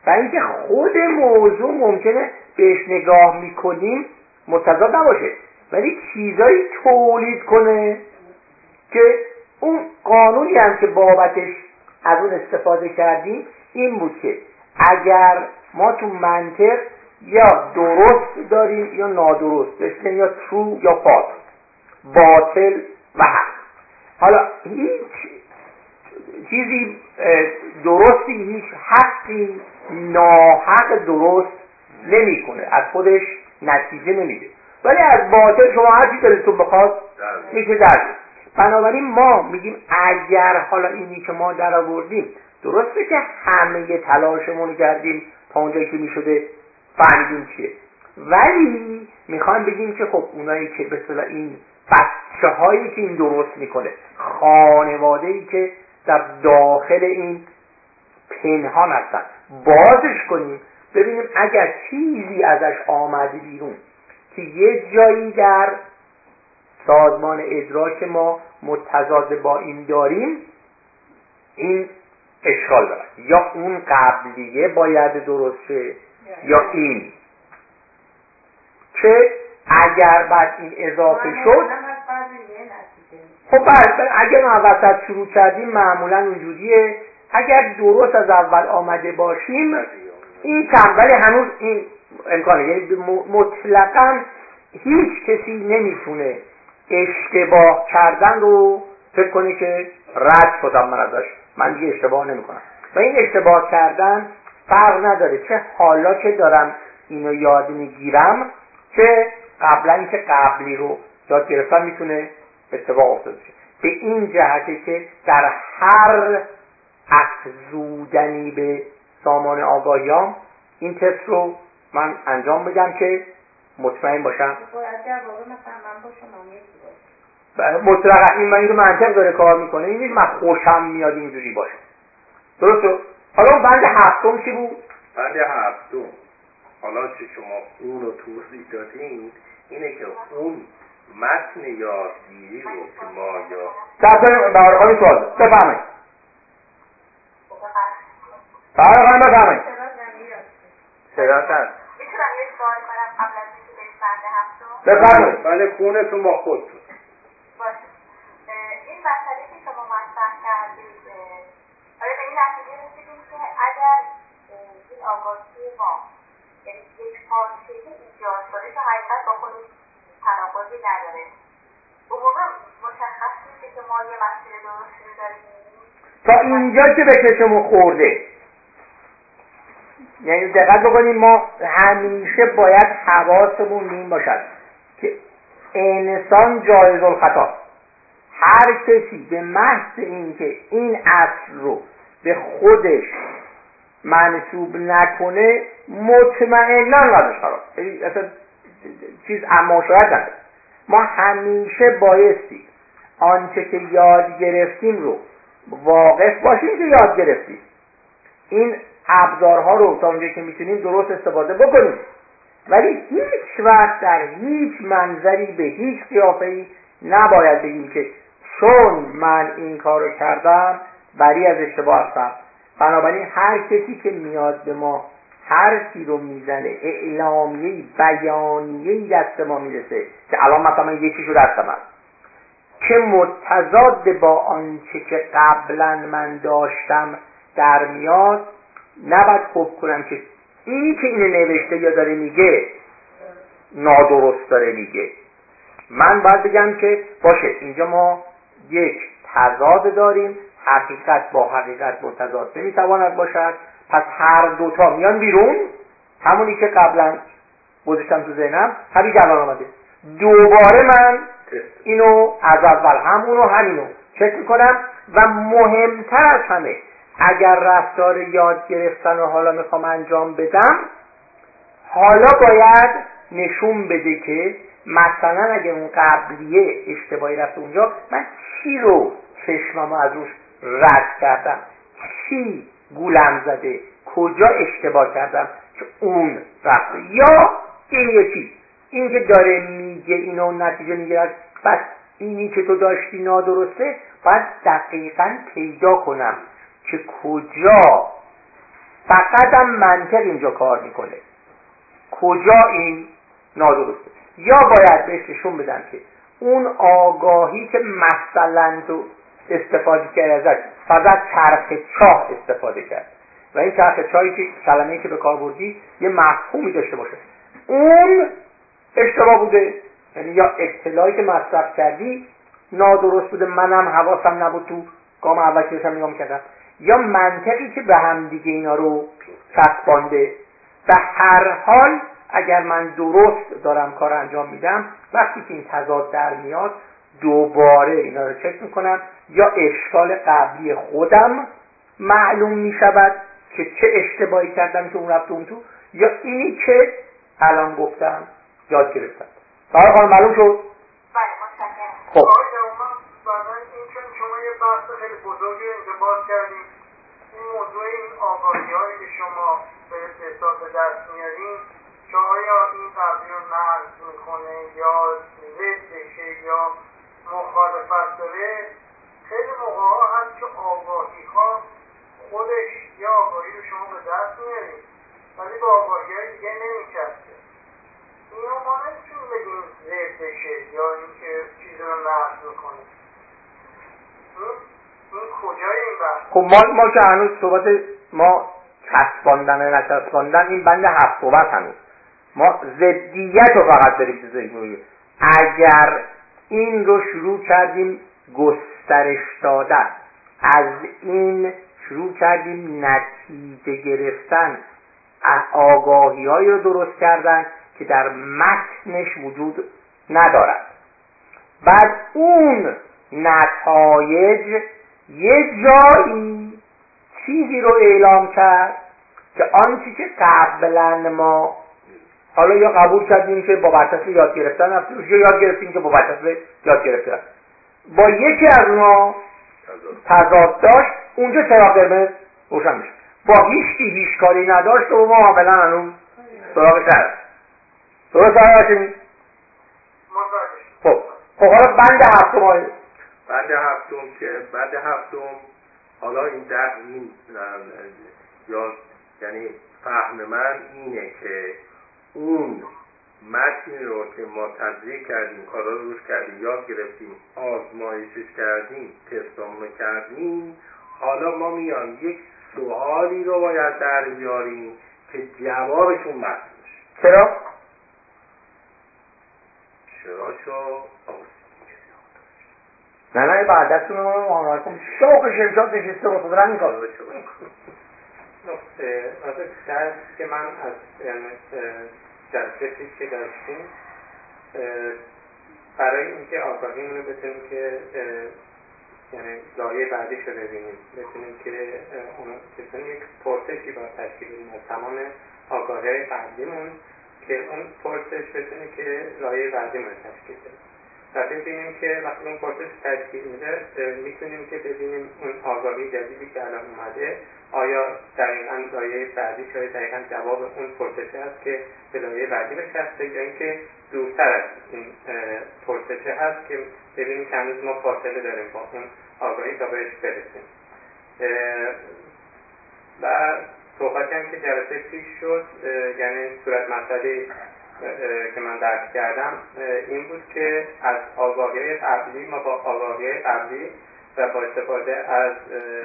و اینکه خود موضوع ممکنه بهش نگاه می‌کنیم متضاد نباشه. ولی چیزایی تولید کنه که اون قانونی هم که بابتش از اون استفاده کردیم این بود که اگر ما تو منطق یا درست داریم یا نادرست مثل یا ترو یا فالس باطل و حق حالا هیچ چیزی درستی هیچ حقی ناحق درست نمی‌کنه. از خودش نتیجه نمیده. ولی از باطل شما هر چی دلتون بخواد میشه در بنابراین ما میگیم اگر حالا اینی که ما در آوردیم درسته که همه تلاشمون کردیم تا اونجایی که می‌شده فهمیدیم چیه. ولی می‌خوایم بگیم که خب اونایی که به این بچه هایی که این درست می‌کنه خانواده ای که در داخل این پنهان هستن. بازش کنیم. ببینیم اگر چیزی ازش آمده بیرون که یه جایی در سازمان ادراک ما متضاد با این داریم این اشکال دارد. یا اون قبلیه باید درسته یا این. که اگر بعد این اضافه شد خب اگر ما وسط شروع کردیم معمولا اونجوریه اگر درست از اول آمده باشیم این ولی هنوز این امکانه یعنی مطلقا هیچ کسی نمی‌تونه اشتباه کردن رو فکر کنه که رد شدم من ازش من دیگه اشتباه نمی‌کنم. و این اشتباه کردن فرق نداره. چه حالا که دارم اینو یاد می‌گیرم که قبلا که قبلی رو یاد گرفتم می‌تونه اتفاق افتاده به این جهته که در هر افزودنی به سامان آگاهیام این تست رو من انجام بدم که مطمئن باشم. مطلقا این من منطق داره کار می‌کنه این من خوشم میاد اینجوری باشه. درست حالا اون بند هفتم چی بود؟ بند هفتم. حالا که شما اون رو توضیح دادین اینه که اون متن یادگیری رو که ما یا در برای سوال. بفهمید برای خانم بفهمید صدا هست می‌تونم یه سوال کنم قبل از اینکه بریم بند هفتم بفرمایید. بله خونتون با خودتون. باشه. این مسئله که شما مطرح کردید آیا به این نتیجه رسیدیم که اگر این آگاهی ما یعنی یک پارچه ایجاد شده که حقیقت با خودش تناقضی نداره. عموما مشخص میشه که ما یه مسیر درستی رو داریم. تا اینجا که به چشمون خورده؟ یعنی دقت بکنیم ما همیشه باید حواسمون این باشد که انسان جایز الخطا هر کسی به محض اینکه این اصل رو به خودش منصوب نکنه مطمئنا قدرش خراب اصلا چیز اما شاید ما همیشه بایستی آنچه که یاد گرفتیم رو واقف باشیم که یاد گرفتیم. این ابزارها رو تا اونجایی که می‌تونیم درست استفاده بکنیم. ولی هیچ وقت در هیچ منظری به هیچ قیافه نباید بگیم که چون من این کار رو کردم بری از اشتباه هستم. بنابراین هر کسی که میاد به ما حرفی رو می‌زنه اعلامیه بیانیه دست ما می‌رسه که الان مثلا یکیشو دست من که متضاد با آنچه که قبلا من داشتم در میاد نباید خوب کنم که اینی که اینو نوشته یا داره میگه نادرست داره میگه. من باید بگم که باشه اینجا ما یک تضاد داریم حقیقت با حقیقت متضاد نمی‌تواند باشد. پس هر دوتا میان بیرون همونی که قبلا گذاشتم تو ذهنم همین الان آمده دوباره من اینو از اول همونو همینو چک می‌کنم و مهمتر از همه اگر رفتار یاد گرفتن و حالا می‌خوام انجام بدم حالا باید نشون بده که مثلا اگر اون قبلیه اشتباهی رفته اونجا من چی رو چشمم از روش رد کردم؟ چی؟ گولم زده. کجا اشتباه کردم که اون رفته یا این یکی. این که داره میگه اینو نتیجه می‌گیرد بس اینی که تو داشتی نادرسته باید دقیقا پیدا کنم که کجا. فقط هم منطق اینجا کار می‌کنه. کجا این نادرسته؟ یا باید بهش نشون بدم که اون آگاهی که مثلا تو استفاده کرد ازش. فقط چرخ چاه استفاده کرد. و این چرخ چاهی که کلمه که به کار بردی یه مفهومی داشته باشه. اون اشتباه بوده. یعنی یا اطلاعی که مصرف کردی نادرست بوده. منم حواسم نبود تو گام اول که داشتم نگاه می‌کردم. یا منطقی که به هم دیگه اینا رو چسبانده به هر حال اگر من درست دارم کار انجام میدم وقتی که این تضاد در میاد دوباره اینا رو چک می‌کنم. یا اشکال قبلی خودم معلوم می‌شود که چه اشتباهی کردم که اون رفت اون تو یا اینی که الان گفتم یاد گرفتم. برای خانم معلوم شد؟ بله خب. شما یه بحث خیلی بزرگی اینجا باز کردیم. این موضوع این آگاهی هایی که شما به حساب دست میارین که آیا این قبلی رو نقض می‌کنه یا ضدشه یا مخالفت داره خیلی موقع هست که آگاهی ها خودش یه آگاهی رو شما به دست میارید. ولی به آگاهی های دیگه نمیچسته اینو ما نمی‌تونیم بگیم ضدشه یا اینکه چیزی رو نقض می‌کنه خب ما ما که هنوز صحبت ما چسباندن نچسباندن این بند هفت صحبت هنوز. ما زدیت رو فقط داریم ذهن اگر این رو شروع کردیم گسترش دادن. از این شروع کردیم نتیجه گرفتن. آگاهی هایی رو درست کردن که در متنش وجود ندارد. بعد اون نتایج یه جایی چیزی رو اعلام کرد که آنچه که قبلا ما حالا یا قبول کردیم که با برچسب یاد گرفتن رفتیم یا یاد گرفتیم که با برچسب یاد گرفتن. با یکی از ما تضاد داشت اونجا چرا قرمز روشن میشه. با هیچ هیچ کاری نداشت و ما عملا هنوز سراغ شد درست آقای خب. خب حالا بند هفتم بند هفتم که بند هفتم حالا این در این یا یعنی فهم من اینه که اون متنی رو که ما تدریک کردیم کارا رو روش کردیم یاد گرفتیم آزمایشش کردیم تستامون کردیم. حالا ما میان یک سوالی رو باید در بیاریم که جوابشون متن چرا؟ چرا شو؟ نه نه بعدتون رو کن شوق شمشاد نشسته خود این کار. نقطه درس که من از جلسه پیش که داشتیم برای اینکه آگاهی رو بتونیم که یعنی لایه بعدی رو ببینیم بتونیم که اون یک پرسشی با تشکیل بدیم از تمام آگاهی قبلیمون که اون پرسش بتونه که لایه بعدیمون تشکیل بده. و ببینیم که وقتی اون پرسش تشکیل میده می‌تونیم که ببینیم اون آگاهی جدیدی که الان اومده آیا دقیقا لایه بعدی شاید دقیقا جواب اون پرسشه هست که به لایه بعدی بچسته یا اینکه دورتر از این پرسشه هست که ببینیم که هنوز ما فاصله داریم با اون آگاهی تا بهش برسیم. و صحبت هم که جلسه پیش شد یعنی صورت مسئله که من درک کردم این بود که از آگاهی قبلی ما با آگاهی قبلی و با استفاده از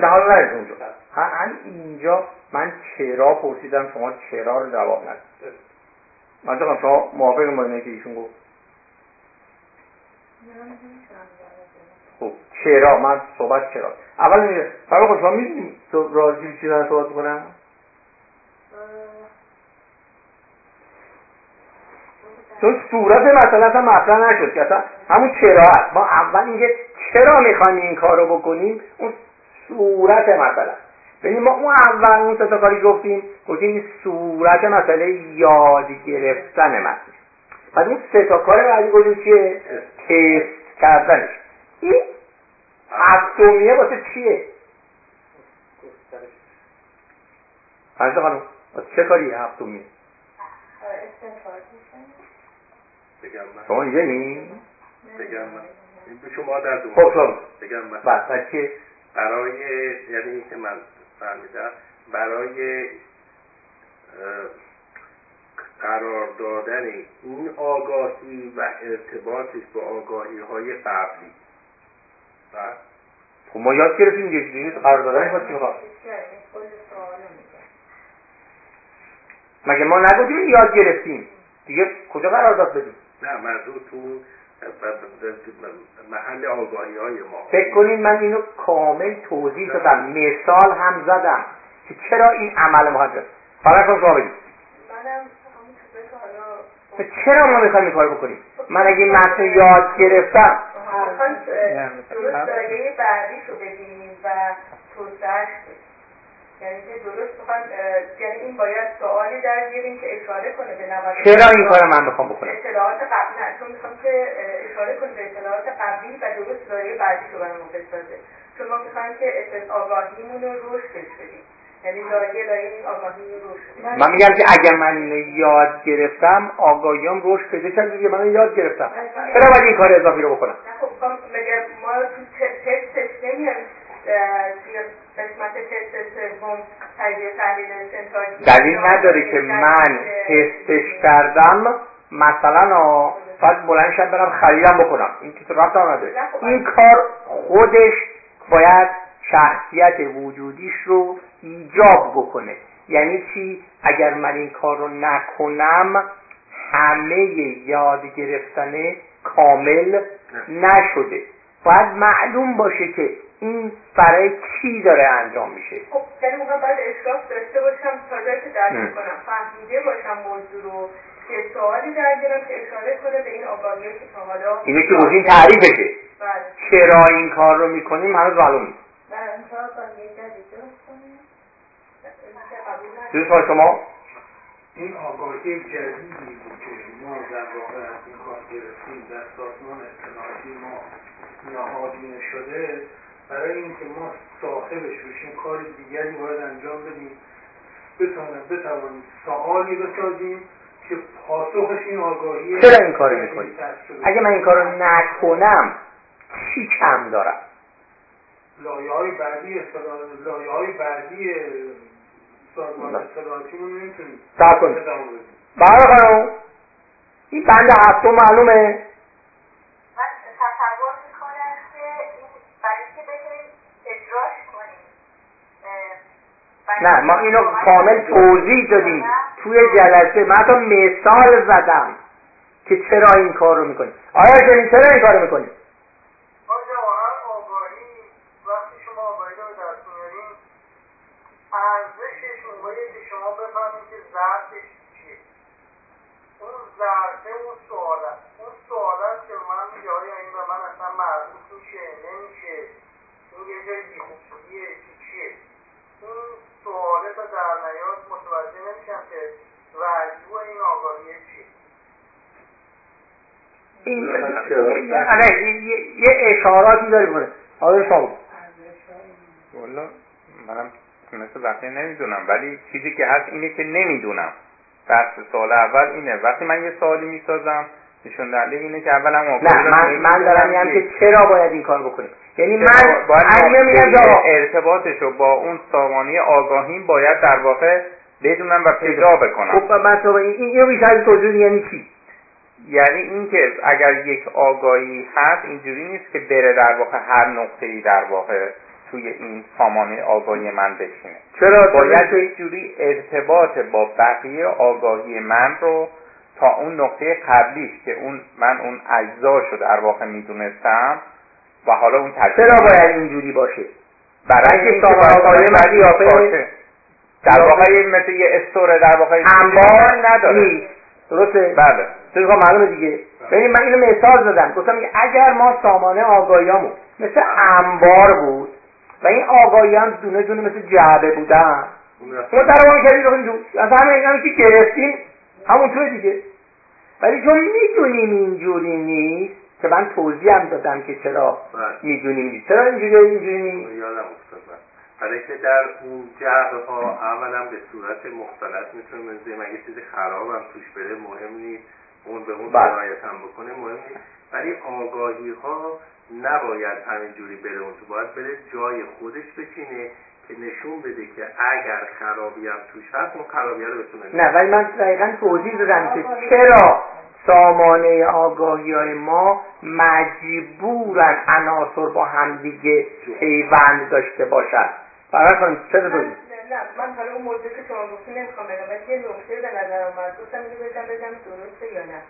نه حالا نرید اونجا. هم اینجا من چرا پرسیدم شما چرا رو جواب ندید؟ من شما موافق ما که ایشون گفت؟ خب چرا؟ من صحبت چرا؟ اول میگه فرق خود شما می‌دونیم راجی چی صحبت بکنم چون صورت مثلا اصلا مطرح نشد که اصلا همون چرا هست ما اول اینکه چرا می‌خوایم این کار رو بکنیم؟ اون صورت مثلا ببینیم ما اون اول اون ستا کاری گفتیم گفتیم صورت مسئله یاد گرفتن متن بعد اون سه تا کار بعدی گفتیم چیه؟ تست کردنش. این هفتمیه واسه چیه؟ فرض خانم واسه چه کاری هفتمیه شما اینجا؟ بگم من. این به شما در دو خب بگم من. بعد چیه؟ برای یعنی که من فهمیدم برای قرار دادن این آگاهی و ارتباطش با آگاهی های قبلی. بله خب ما یاد گرفتیم دیگه چیزی قرار دادن با چی مگه ما نگفتیم یاد گرفتیم. دیگه کجا قرار داد بدیم؟ نه منظور تو محل آگاهی های ما. فکر کنید من اینو کامل توضیح دادم. مثال هم زدم که چرا این عمل مهاجر فقط کن شما بگید چرا ما می‌خوایم این کار بکنیم؟ من اگه این متن یاد گرفتم. درست بعدی رو ببینیم و توسعش یعنی که درست بخوان یعنی این باید سوالی در بیاریم که اشاره کنه به نوازش چرا این کار من بخوام بکنم؟ اطلاعات قبلی نه چون می‌خوام که اشاره کنه به اطلاعات قبلی و درست دایره بعدی رو برای ما بسازه. چون ما می‌خوایم که آگاهیمون رو رشدش بدیم یعنی لایه لایه این آگاهی رو من میگم که اگر من اینو یاد گرفتم آگاهیام رشد پیدا کرد دیگه من یاد گرفتم. چرا باید این کار اضافی رو بکنم؟ خب مگه ما تو تستش نمیایم توی قسمت تست سوم تجزیه تحلیل استنتاجی دلیل نداره که من تستش کردم. مثلا باید بلند شم برم خریدم بکنم. این که رفت نداره این کار خودش باید شخصیت وجودیش رو ایجاب بکنه. یعنی چی؟ اگر من این کار رو نکنم همه یاد گرفتن کامل نشده. باید معلوم باشه که این برای کی داره انجام میشه؟ خب یعنی موقع باید اشراف داشته باشم تا جایی که درک کنم فهمیده باشم موضوع رو که سوالی در که اشاره کنه به این آگاهی که تا حالا اینه که گفتیم تعریفشه. بله. چرا این کار رو می‌کنیم؟ هنوز معلوم نیست. دوست شما؟ این آگاهی جدیدی بود که ما در واقع از این کار گرفتیم در سازمان اطلاعاتی ما نهادینه شده برای اینکه ما صاحبش بشیم کار دیگری باید انجام بدیم. بتوانیم بتوانیم سوالی بسازیم که پاسخش این آگاهی چرا این کار می‌کنی؟ اگه من این کار رو نکنم چی کم دارم؟ لایه های بعدی لایه های بعدی سازمان اطلاعاتی رو نمی‌تونیم سب کنید بله خانم این بند هفتم معلومه. نه ما اینو کامل توضیح دادیم. توی جلسه من مثال زدم که چرا این کار رو می‌کنیم. آیا چرا این کار رو می‌کنیم ارزشش موقعی که شما بفهمید که ضربش چیه اون ضربه اون سوال است اون سوال است که من میگه آیا این به من اصلا مربوط میشه نمیشه این یه جای بیخوبیه چی چیه این سواله تا در نیاد متوجه نمیشم که وجوه این آگاهی چیه این یه اشاراتی داری کنه حالا شما والا منم مثل وقتی نمی‌دونم ولی چیزی که هست اینه که نمی‌دونم. درس سال اول اینه. وقتی من یه سوالی می‌سازم نشون دهنده اینه که اولا نه من, من دارم میگم که چرا باید این کار بکنیم؟ یعنی من باید ارتباطش رو با اون سامانی آگاهیم باید در واقع بدونم و پیدا بکنم. خب من این اینو بیشتر توضیح یعنی چی؟ یعنی اینکه اگر یک آگاهی هست اینجوری نیست که بره در واقع هر نقطه ای در واقع توی این سامانه آگاهی من بشینه. چرا؟ باید یک جوری ارتباط با بقیه آگاهی من رو تا اون نقطه قبلیش که اون من اون اجزاشو در واقع می‌دونستم و حالا اون چرا باید اینجوری باشه؟ برای اینکه سامانه آگاهی من در واقع مثل یه استوره در واقع انبار نداره. درسته؟ بله. تو معلومه دیگه. ببین من اینو مثال زدم گفتم اگر ما سامانه آگاهیامون مثل انبار بود و این آگاهی هم دونه دونه مثل جعبه بودن ما در اون کردیم. رو دو از همه این که گرفتیم؟ همون توی دیگه. ولی چون می‌دونیم اینجوری نیست که من توضیح هم دادم که چرا بله. می‌دونیم نیست. چرا اینجوری اینجوری نیست؟ برای که در اون جعبه ها اولا به صورت مختلف می‌تونه مثل مگه چیز خراب هم توش بره مهم نیست. اون به اون رعایت هم بکنه مهم نیست. ولی آگاهی ها نباید همینجوری بره اون تو. باید بره جای خودش بچینه که نشون بده که اگر خرابی هم توش هست اون خرابی رو بتونه نه ولی من دقیقا توضیح دادم که چرا سامانه آگاهی های ما مجبورن عناصر با همدیگه پیوند داشته باشن؟ برای کنم چرا نه من حالا اون موضوع که شما گفتی نمی‌خوام بگم ولی یه نکته به نظر اومد. گفتم اینو بگم بگم درسته یا نه؟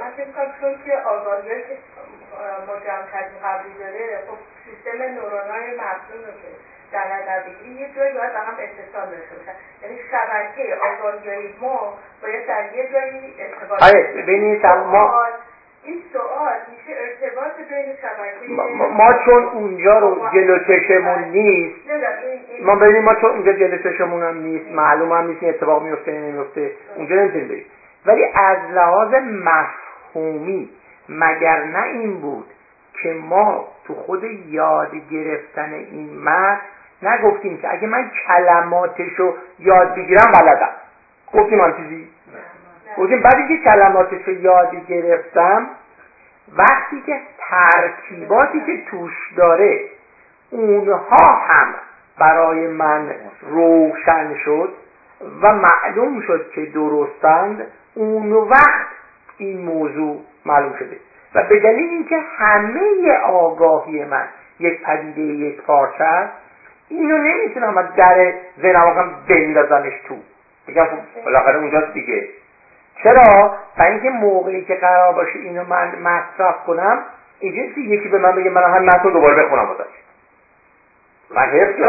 من فکر کنم چون که آگاهی که ما جمع کردیم قبلی داره خب سیستم نورونای مغزون رو که در نظر بگیری یه جایی باید به هم اتصال داشته باشن. یعنی شبکه آگاهی ما باید در یه جایی ارتباط آره ببینید ما این سوال میشه ارتباط بین شبکه ما, ما چون اونجا رو جلو چشمون نیست ما ببینیم ما چون اونجا جلو چشمون هم نیست معلوم هم نیست اتفاق میفته نمیفته اونجا نمی‌تونیم بریم. ولی از لحاظ مفهومی مگر نه این بود که ما تو خود یاد گرفتن این متن نگفتیم که اگه من کلماتش رو یاد بگیرم بلدم. گفتیم هم چیزی گفتیم بعد که کلماتش رو یاد گرفتم وقتی که ترکیباتی که توش داره اونها هم برای من روشن شد و معلوم شد که درستند اون وقت این موضوع معلوم شده. و به دلیل اینکه همه آگاهی من یک پدیده یک پارچه است اینو نمی‌تونم از در ذهنم بندازمش تو. بگم خب بالاخره اونجاست دیگه. چرا؟ برای اینکه موقعی که قرار باشه اینو من مصرف کنم اینجوری یکی به من بگه من هم متن دوباره بخونم بازش من حفظ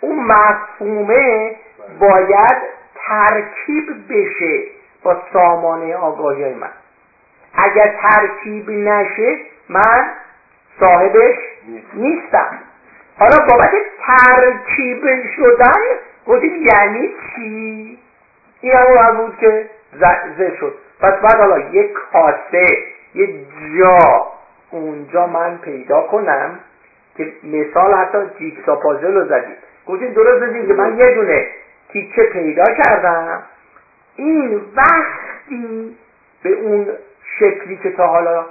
اون مفهومه باید ترکیب بشه با سامانه آگاهی من. اگر ترکیب نشه من صاحبش نیستم. حالا بابت ترکیب شدن گفتیم یعنی چی؟ این همون بود که زده شد. پس بعد حالا یک کاسه یه جا اونجا من پیدا کنم که مثال حتی جیکسا پازل رو زدید گفتیم درست که من یه دونه تیکه پیدا کردم. این وقتی به اون شکلی که تا حالا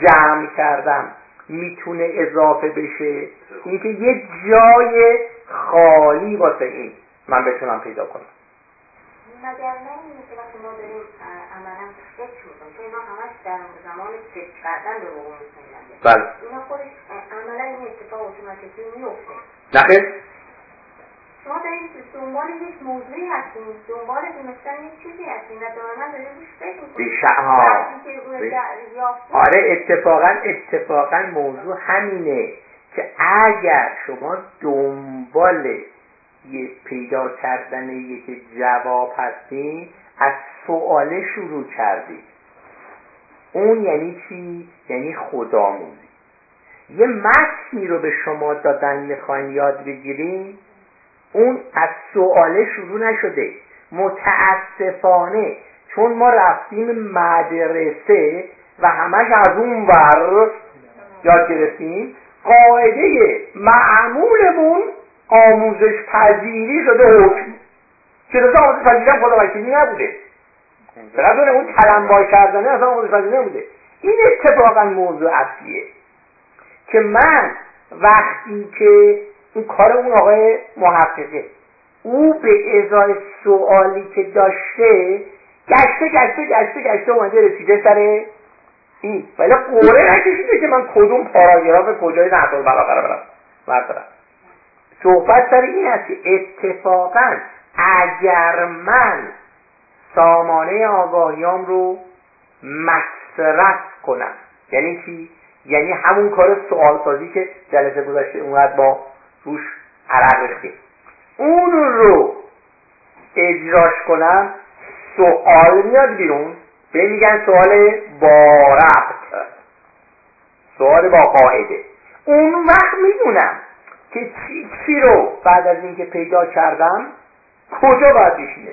جمع کردم می‌تونه اضافه بشه اینکه یه جای خالی واسه این من بتونم پیدا کنم. مگر نه اینه که وقتی ما داریم عملا فکر می‌کنیم چون اینا همش در زمان فکر کردن به وقوع می‌کنیم بله. اینا خودش عملا این اتفاق اتوماتیکی میفته نخیر شما دارید دنبال یک موضوعی هستیم. دنبال دونستن یک چیزی هستیم و دائما دارید روش فکر می‌کنید آره اتفاقا اتفاقا موضوع همینه که اگر شما دنبال پیدا کردن یک جواب هستین از سواله شروع کردید اون یعنی چی؟ یعنی خودآموزی. یه متنی رو به شما دادن می‌خواین یاد بگیرین اون از سواله شروع نشده. متاسفانه چون ما رفتیم مدرسه و همش از اون ور یاد گرفتیم قاعده معمولمون آموزش پذیری شده حکم. کلاس آموزش پذیری هم خدا وکیلی نبوده. فقط اون تلمبار کردنه اصلا آموزش پذیری نبوده. این اتفاقا موضوع اصلیه. که من وقتی که این کار اون آقای محققه او به ازای سوالی که داشته گشته گشته گشته گشته اومده رسیده سر این. ولی قوره نکشیده که من کدوم پاراگراف کجای نحصل بلاغره برم بردارم صحبت سر این است که اتفاقا اگر من سامانه آگاهیام رو مصرف کنم. یعنی چی؟ یعنی همون کار سوال سازی که جلسه گذشته اونقدر با روش عرق ریختیم اون رو اجراش کنم سوال میاد بیرون. به میگن سوال با ربط. سوال با قاعده. اون وقت می‌دونم که چی, رو بعد از اینکه پیدا کردم کجا باید بشینه؟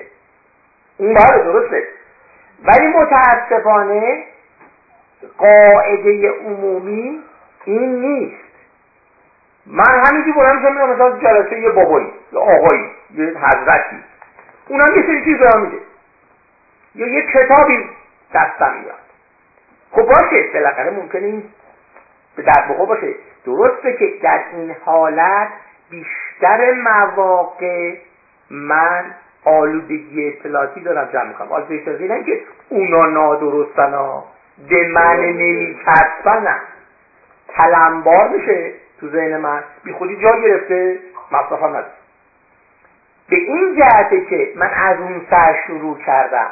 اون بله درسته. ولی متاسفانه قاعده عمومی این نیست. من همینجور بلند میشم مثلا جلسه یه بابایی یه آقایی یه حضرتی. اونم یه سری چیز میده یا یه کتابی دستم میاد. خب باشه بالاخره ممکنه این به درد باشه. درسته که در این حالت بیشتر مواقع من آلودگی اطلاعاتی دارم جمع می‌کنم. آلودگی اطلاعاتی نه که اونا نادرستن ها به من نمیچسبن. نه تلمبار میشه تو ذهن من. بی خودی جا گرفته مصرف هم به این جهته که من از اون سر شروع کردم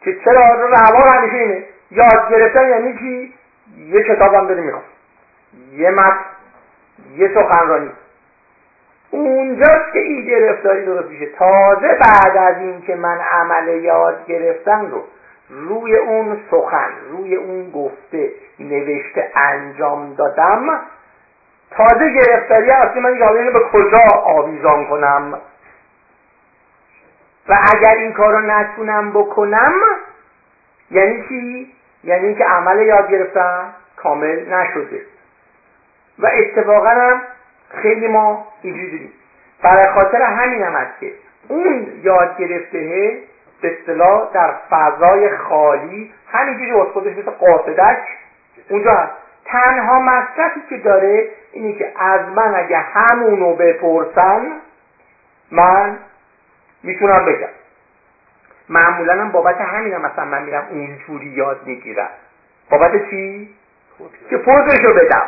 که چرا؟ روان همیشه اینه. یاد گرفتن یعنی چی؟ یه کتابم داری می‌خوام. یه متن یه سخنرانی. اونجاست که این گرفتاری درست میشه. تازه بعد از این که من عمل یاد گرفتن رو روی اون سخن روی اون گفته نوشته انجام دادم. تازه گرفتاری اصلی من این به کجا آویزان کنم؟ و اگر این کار رو نتونم بکنم یعنی چی؟ یعنی که عمل یاد گرفتم کامل نشده. و اتفاقا هم خیلی ما اینجوری دیدیم. برای خاطر همین هم است که اون یاد گرفته به اصطلاح در فضای خالی همینجوری از خودش مثل قاصدک اونجا هست. تنها مصرفی که داره اینه که از من اگه همونو بپرسن من می‌تونم بگم. معمولا هم بابت همین هم مثلا من میرم اونجوری یاد می‌گیرم. بابت چی؟ که پوزشو بدم.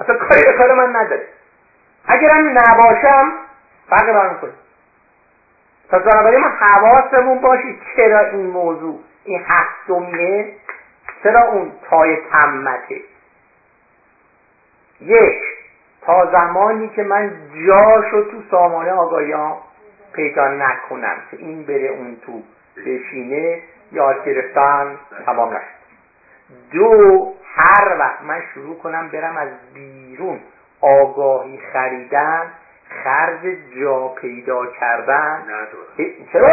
اصلا کاری به کار من نداره. اگرم نباشم فرق من می‌کنه. پس بنابراین ما حواسمون باشه چرا این موضوع این هفتمیه چرا اون تای تمته. یک تا زمانی که من جاشو تو سامانه آگاهیام پیدا نکنم که این بره اون تو بشینه یاد گرفتن تمام نشد دو هر وقت من شروع کنم برم از بیرون آگاهی خریدن خرج جا پیدا کردن. چرا؟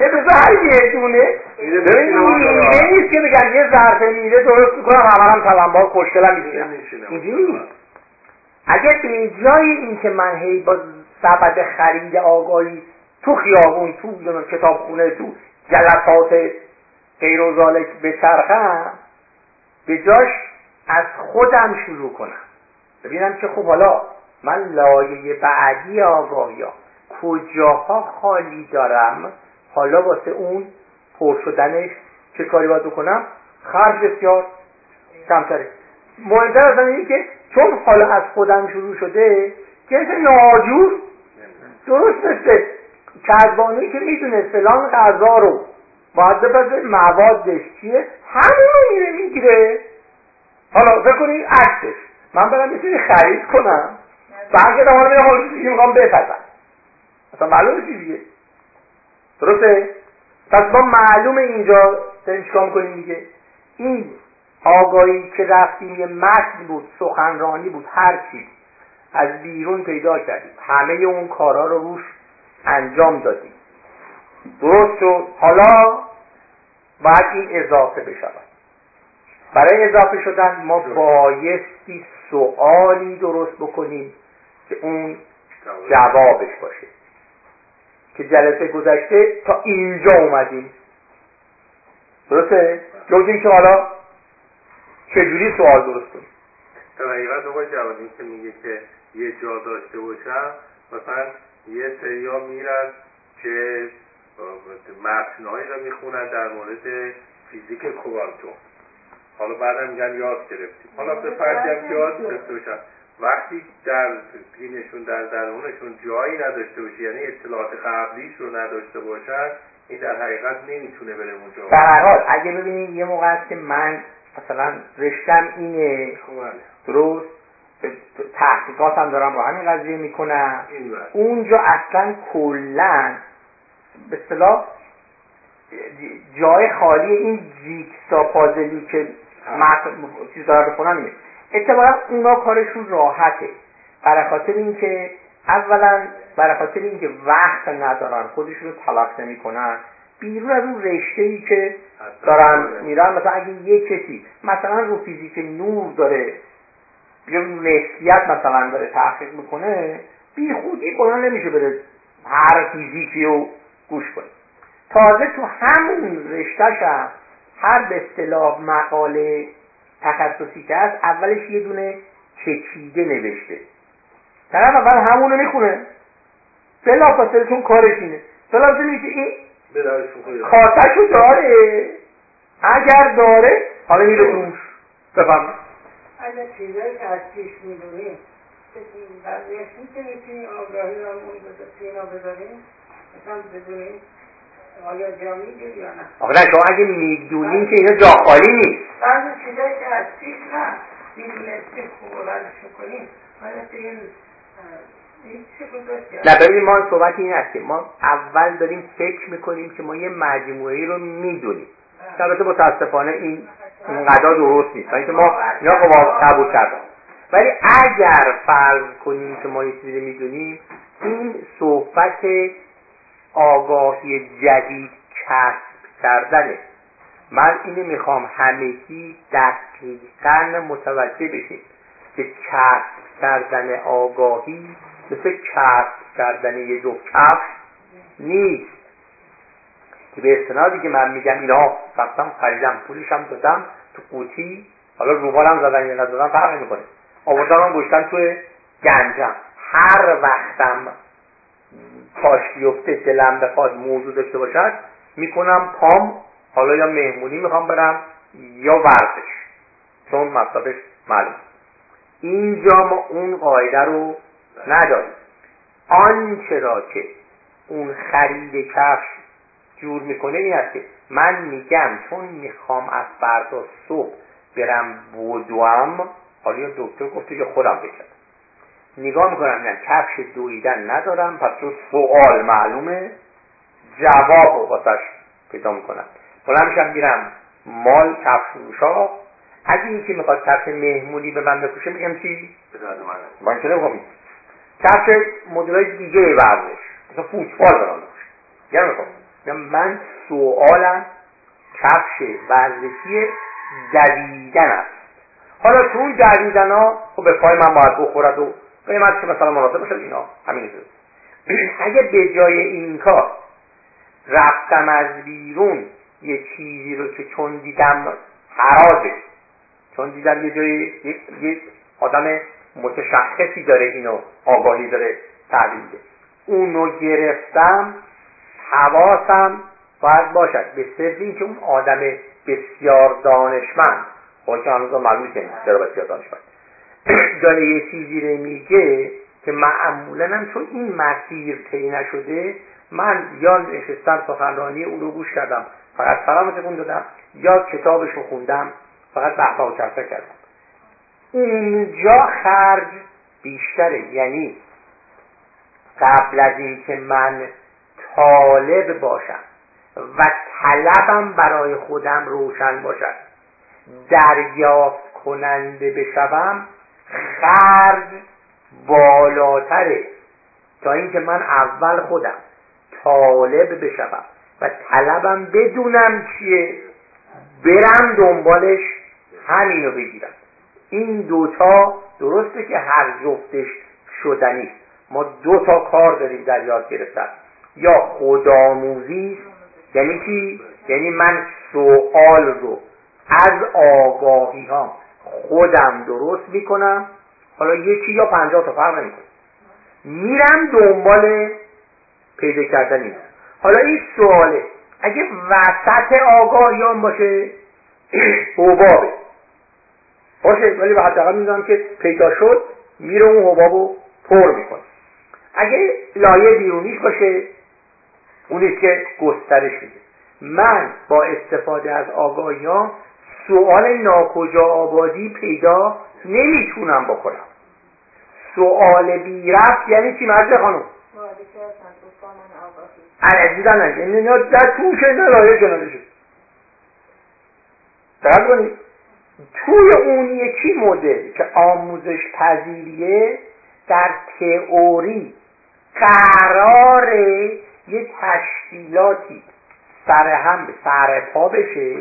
بذار یه دونه میوه نیست که بگم یه ظرف میوه درست می‌کنم همه هم تلمبار خوشگلم میشینم اینجوری نیست. اگر به جای اینکه من هی با سبد خرید آگاهی تو خیابون تو کتابخونه تو جلسات غیر و ذالک بچرخم به جاش از خودم شروع کنم. ببینم که خب حالا من لایه بعدی ها کجاها خالی دارم؟ حالا واسه اون پر شدنش چه کاری باید بکنم؟ خرج بسیار کمتره. مهمتر از اینه که چون حالا از خودم شروع شده جنس ناجور درست مثل کذبانوی که می‌دونه فلان غذا رو باید بپذه موادش چیه؟ همونو میره می‌گیره. حالا فکر کنید عکسش. من برم یه خرید کنم. برگردم حالا میرم حالا چیزی می‌خوام بپزم. اصلا معلومه چی درسته؟ پس ما معلومه اینجا داریم چیکار می‌کنیم دیگه؟ این آگاهی که رفتیم یه متن بود سخنرانی بود هر چی. از بیرون پیدا کردیم. همه اون کارا رو روش انجام دادیم. درست شد. حالا باید این اضافه بشود. برای اضافه شدن ما بایستی سوالی درست بکنیم که اون جوابش. باشه. که جلسه گذشته تا اینجا اومدیم. درسته؟ گفتیم که حالا چجوری سوال درست کنیم؟ در حقیقت آقای جوادی که میگه که یه جا داشته باشم مثلا یه سریا میرن که متنهایی رو می‌خونن در مورد فیزیک کوانتوم. حالا بعدم میگن یاد گرفتیم. حالا به فرضی که یاد گرفته باشن. وقتی در دینشون در درونشون جایی نداشته باشه یعنی اطلاعات قبلیش رو نداشته باشن این در حقیقت نمی‌تونه بره اونجا. در هر حال اگه ببینید یه موقع است که من مثلا رشتم اینه. درست. تحقیقات هم دارم با همین قضیه می‌کنم. اونجا اصلا کلا به اصطلاح جای خالی این جیکسا پازلی که چیز دارم بخونم اینه اتفاقا اونا کارشون راحته. برای خاطر اینکه اولا برای خاطر اینکه وقت ندارن خودشون رو تلق نمی‌کنن بیرون از اون رشته ای که دارن میرن. مثلا اگه یه کسی مثلا رو فیزیک نور داره یا نسبیت مثلا داره تحقیق می‌کنه بی خودی بلند نمیشه بره هر فیزیکی رو گوش کنه تازه تو همون رشتهش هم هر به اصطلاح مقاله تخصصی که هست اولش یه دونه چکیده نوشته. طرف اول همونو می‌خونه. بلا فاصله چون کارش اینه. بلا که این خاطرشو داره. اگر داره حالا میره توش بفهم اگر چیزایی که از پیش می‌دونیم بقیهش که می‌تونی آگاهی پینا بذاریم. آقا نه شما اگه می‌دونیم که اینا جا خالی نیست. بعضی چیزایی که از پیش نه می‌دونستیم خوب می‌کنیم این نه ببینید ما صحبت این هست که ما اول داریم فکر می‌کنیم که ما یه مجموعه رو می‌دونیم. البته متاسفانه این اینقدر درست نیست. اینکه ما اینا قبول کردم ولی اگر فرض کنیم که ما یه چیزی می‌دونیم این صحبت آگاهی جدید کسب کردنه. من اینو می‌خوام همگی دقیقا متوجه بشید که کسب کردن آگاهی مثل کسب کردن یه دو کفش نیست. که به استنادی که من میگم اینا رفتم خریدم پولشم دادم تو قوطی حالا روبالم زدن یا نزدن فرق نمی‌کنه آوردم گوشتن توی گنجم. هر وقتم پاش بیفته دلم بخواد موضوع داشته باشد می‌کنم پام حالا یا مهمونی می‌خوام برم یا ورزش چون مطلبش معلوم. اینجا ما اون قاعده رو نداریم. آنچه را که اون خرید کفش جور می‌کنه این است که من میگم چون می‌خوام از فردا صبح برم بودوام حالا یا دکتر گفته که خودم بکنم نگاه می‌کنم میگم کفش دویدن ندارم پس تو سوال معلومه جواب رو واسش پیدا می‌کنم. بلند میشم میرم مال کفش فروشا اگه یکی می‌خواد کفش مهمونی به من بپوشه میگم چی؟ من. که نمی‌خوام کفش مدلای دیگه ورزش مثلا فوتبال برام یا می‌خوام؟ من سوالم کفش ورزشی دویدن است. حالا تو اون دویدن ها خب به پای من باید بخورد و قیمت که مثلا مناسب باشه اینا همین اگه به جای این کار رفتم از بیرون یه چیزی رو که چون دیدم حرازه چون دیدم یه جای یه آدم متشخصی داره اینو آگاهی داره تعبیر اونو گرفتم حواسم باید باشد. به صرف اینکه اون آدم بسیار دانشمند خب که هنوز معلوم که چرا بسیار دانشمند. داره یه چیزی رو میگه که معمولا هم چون این مسیر طی نشده من یا نشستم سخنرانی او رو گوش کردم. فقط سلام تکون دادم. یا کتابش رو خوندم. فقط بحثا و چرچه کردم. اونجا خرج بیشتره. یعنی قبل از اینکه من طالب باشم و طلبم برای خودم روشن باشد دریافت کننده بشوم خرج بالاتره تا اینکه من اول خودم طالب بشوم و طلبم بدونم چیه برم دنبالش همینو بگیرم. این دوتا درسته که هر جفتش شدنی. ما دو تا کار داریم در یاد گرفتن. یا خودآموزی یعنی چی؟ یعنی من سوال رو از آگاهی ها خودم درست می‌کنم. حالا یکی یا پنجاه تا فرق نمی‌کنه. میرم دنبال پیدا کردن این حالا این سواله. اگه وسط آگاهیان باشه حبابه. باشه ولی به حداقل می‌دونم که پیدا شد میره اون حبابو پر می‌کنه. اگه لایه بیرونیش باشه اونیست که گسترش میده. من با استفاده از آگاهیان سوال ناکجا آبادی پیدا نمی‌تونم بکنم. سوال بی رفت یعنی چی مرد خانم؟ عزیزان یعنی در توش اینا لایه کناده شد. کنید. توی اون یکی مدل که آموزش پذیریه در تئوری قرار یه تشکیلاتی سر هم سر پا بشه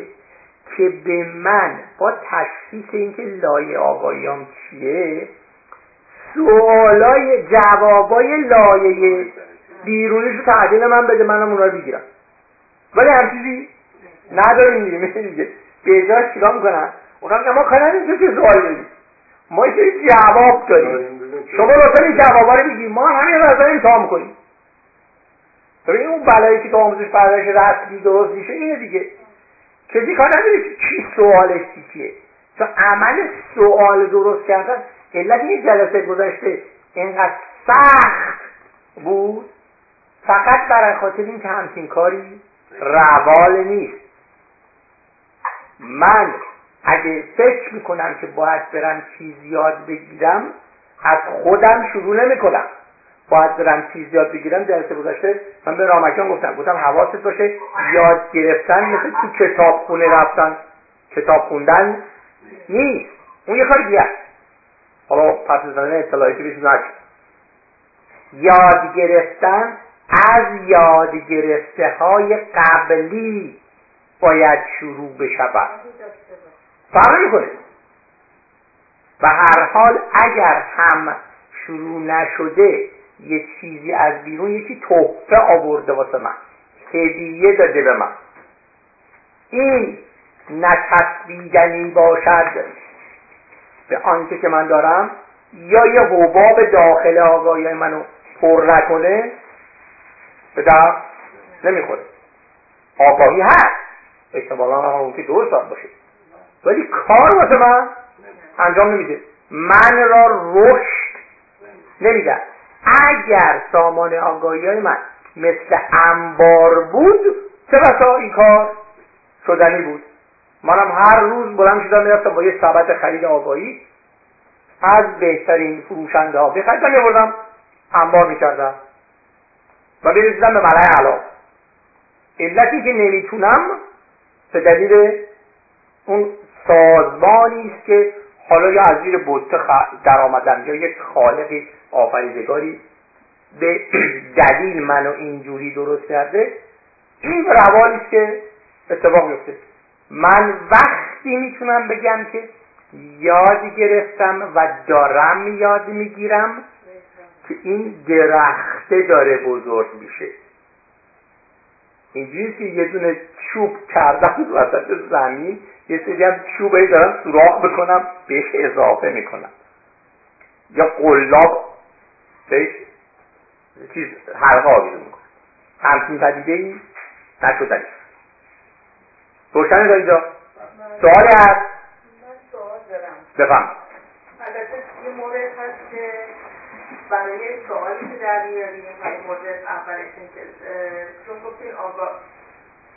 که به من با تشخیص اینکه لایه آقایان چیه سوالای جوابای لایه بیرونیش رو تعدیل من بده منم اونا رو بگیرم. ولی هم چیزی نداریم دیگه دیگه. به جاش چیکار می‌کنن؟ اونا میگن ما کار نداریم چه سوال بدیم ما یه جواب داریم. شما لطفا این جوابا رو بگیم ما همین رو امتحان می‌کنیم. ببین اون بلایی که تو آموزش پرورش رسمی درست میشه اینه دیگه. کسی کار نداره که چی سوالش چیه؟ چون عمل سوال درست کردن علت این جلسه گذشته اینقدر سخت بود. فقط برای خاطر این که همچین کاری روال نیست. من اگه فکر می‌کنم که باید برم چیز یاد بگیرم از خودم شروع نمی‌کنم. باید برم چیز یاد بگیرم جلسه گذشته. من به رامکان گفتم گفتم حواست باشه یاد گرفتن مثل تو کتاب خونه رفتن. کتاب خوندن نیست. اون یه کار دیگه حالا پس زدن اطلاعاتی بهش یاد گرفتن از یاد گرفته های قبلی باید شروع بشود. فرق می‌کنه و هر حال اگر هم شروع نشده یه چیزی از بیرون یکی تحفه آورده واسه من. هدیه داده به من. این نچسبیدنی باشد به آنچه که من دارم یا یه حباب داخل آگاهی منو پر نکنه به در نمی‌خوره. آگاهی هست. احتمالا هم اون که درست باشه. ولی کار واسه من انجام نمیده. من را رشد نمیدن اگر سامان آگاهی های من مثل انبار بود چه بسا این کار شدنی بود؟ منم هر روز بلند شدم می‌رفتم با یه ثبت خرید آگاهی. از بهترین فروشنده ها بخریدم میبردم انبار می‌کردم. و می‌رسیدم به ملای علا. علتی که نمی‌تونم به دلیل اون سازمانی است که حالا یا از زیر بوته در آمدن یا یک خالق آفریدگاری به دلیل منو اینجوری درست کرده این روالی که اتفاق میفته من وقتی می‌تونم بگم که یاد گرفتم و دارم یاد می‌گیرم که این درخته داره بزرگ میشه. اینجوری که یه دونه چوب کردم وسط زمین یه سری هم چوبه دارم سوراخ بکنم بهش اضافه می‌کنم. یا قلاب بهش چیز حلقه آویزون می‌کنم همچین پدیده ای نشدنی روشنه تا اینجا سوالی هست من سوال دارم. بفهم. البته یه مورد هست که برای سوالی که در میاریم مورد اولش که چون گفتین آگاه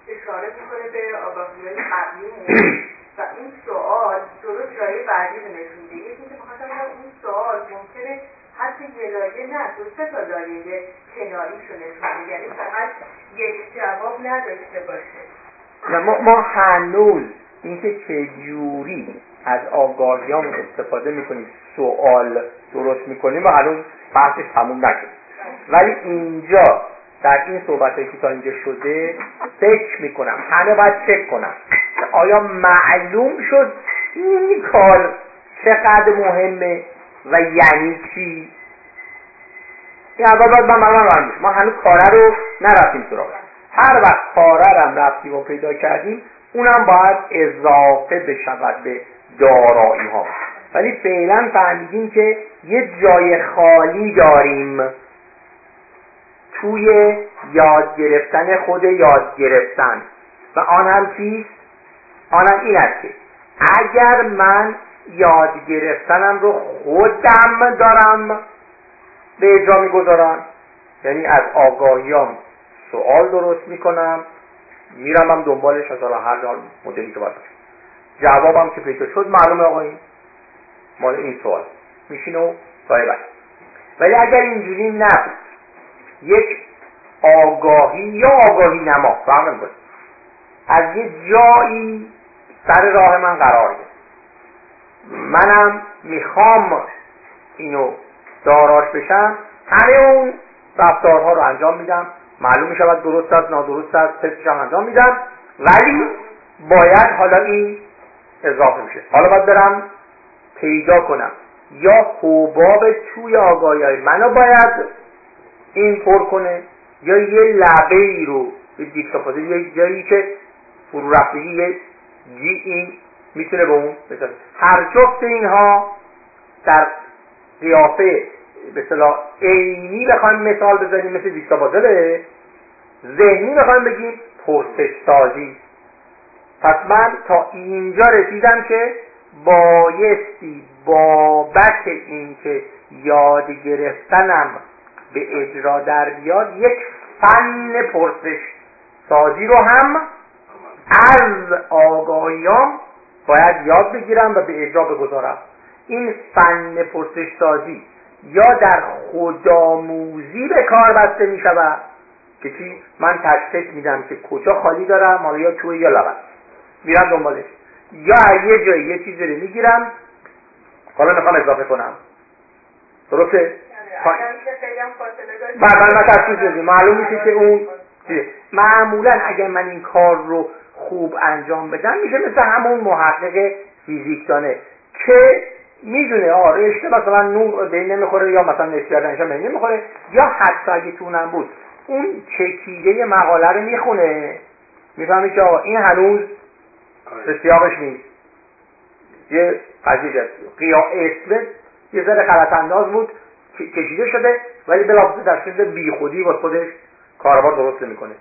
اشاره می‌کنه به آگاهی قبلیمون و این سوال درست جای بعدی رو نشون میده. یکی که بخواستم اون سوال ممکنه حتی یه نه دو سه تا لایه کناری رو نشون یعنی فقط یک جواب نداشته باشه. ما, ما هنوز اینکه چجوری از آگاهیان استفاده می‌کنیم سوال درست می‌کنیم و هنوز بحثش تموم نشد ولی اینجا در این صحبت که تا اینجا شده فکر می‌کنم همه باید فکر کنم آیا معلوم شد این کار چقدر مهمه؟ و یعنی چی؟ این اول باید من ما هنوز کاره رو نرفتیم سراغ هر وقت کاره رم رفتیم و پیدا کردیم اونم باید اضافه بشود به دارایی ها. ولی فعلا فهمیدیم که یه جای خالی داریم. توی یاد گرفتن خود یاد گرفتن. و آن هم چیست؟ آن هم این است که اگر من یاد گرفتنم رو خودم دارم. به اجرا می‌گذارم. یعنی از آگاهیام سوال درست می‌کنم. میرم هم دنبالش از هر مدلی که باید جوابم که پیدا شد معلومه آقایی. مال این سوال. میشین و بعد ولی اگر اینجوری نبود یک آگاهی یا آگاهی نما. فهم از یه جایی سر راه من قرار گرفت. منم می‌خوام اینو داراش بشم. همه اون رفتارها رو انجام میدم. معلوم می‌شود درست است نادرست است تستش انجام میدم. ولی باید حالا این اضافه میشه حالا باید برم پیدا کنم. یا حباب توی آگاهی های منو باید این پر کنه یا یه لبه ای رو به دیکتافازه یه جایی که فرو رفتگی یه جی این می‌تونه به اون بسازه هر جفت اینها در قیافه به صلاح عینی بخوایم مثال بزنیم مثل دیکتافازله ذهنی بخوایم بگیم پرسش سازی. پس من تا اینجا رسیدم که بایستی بابت اینکه یاد گرفتنم به اجرا در بیاد یک فن پرسش سازی رو هم از آگاهیام باید یاد بگیرم و به اجرا بگذارم. این فن پرسش سازی یا در خودآموزی به کار بسته می شود که چی؟ من تشخیص میدم که کجا خالی دارم حالا یا توی یا لبن میرم دنبالش. یا یه جایی یه چیزی رو می‌گیرم. حالا می‌خوام اضافه کنم. درسته؟ بعد من تشخیص بدیم. معلوم میشه که اون معمولا اگر من این کار رو خوب انجام بدم میشه مثل همون محقق فیزیکدانه که می‌دونه آه رشته مثلا نور به نمی‌خوره یا مثلا نسبیت به نمی‌خوره یا حتی اگه تونم بود اون چکیده مقاله رو می‌خونه. می‌فهمی که آقا این هنوز به سیاقش نیست. یه قضیه قیا اسم یه ذره غلط انداز بود کشیده شده ولی بلافاصله در صورت بی خودی با خودش کاربار درست می‌کنه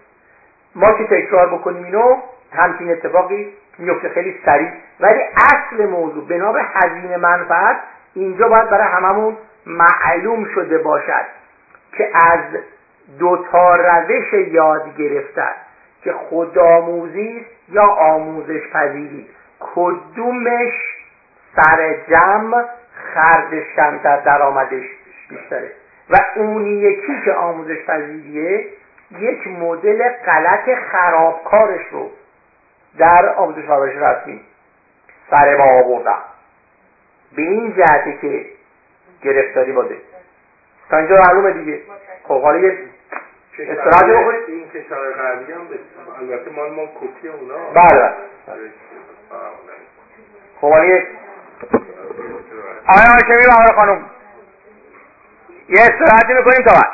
ما که تکرار بکنیم اینو همچین اتفاقی میفته. خیلی سریع. ولی اصل موضوع بنا به هزینه منفعت اینجا باید برای هممون معلوم شده باشد که از دو تا روش یاد گرفتن که خودآموزی است یا آموزش پذیری. کدومش سر جمع خردش کمتر درآمدش بیشتره. و اون یکی که آموزش پذیریه یک مدل غلط خرابکارش رو در آموزش پرورش رسمی. سر ما آوردم به این جهتی که گرفتاری باده تا اینجا معلومه دیگه. خب حالا یه استراحت بکنید. این کشور غربی هم البته مال ما کپی اونا. بله خب حالا یک آقای هاشمی و آقای خانم. یه استراحتی می‌کنیم تا بعد.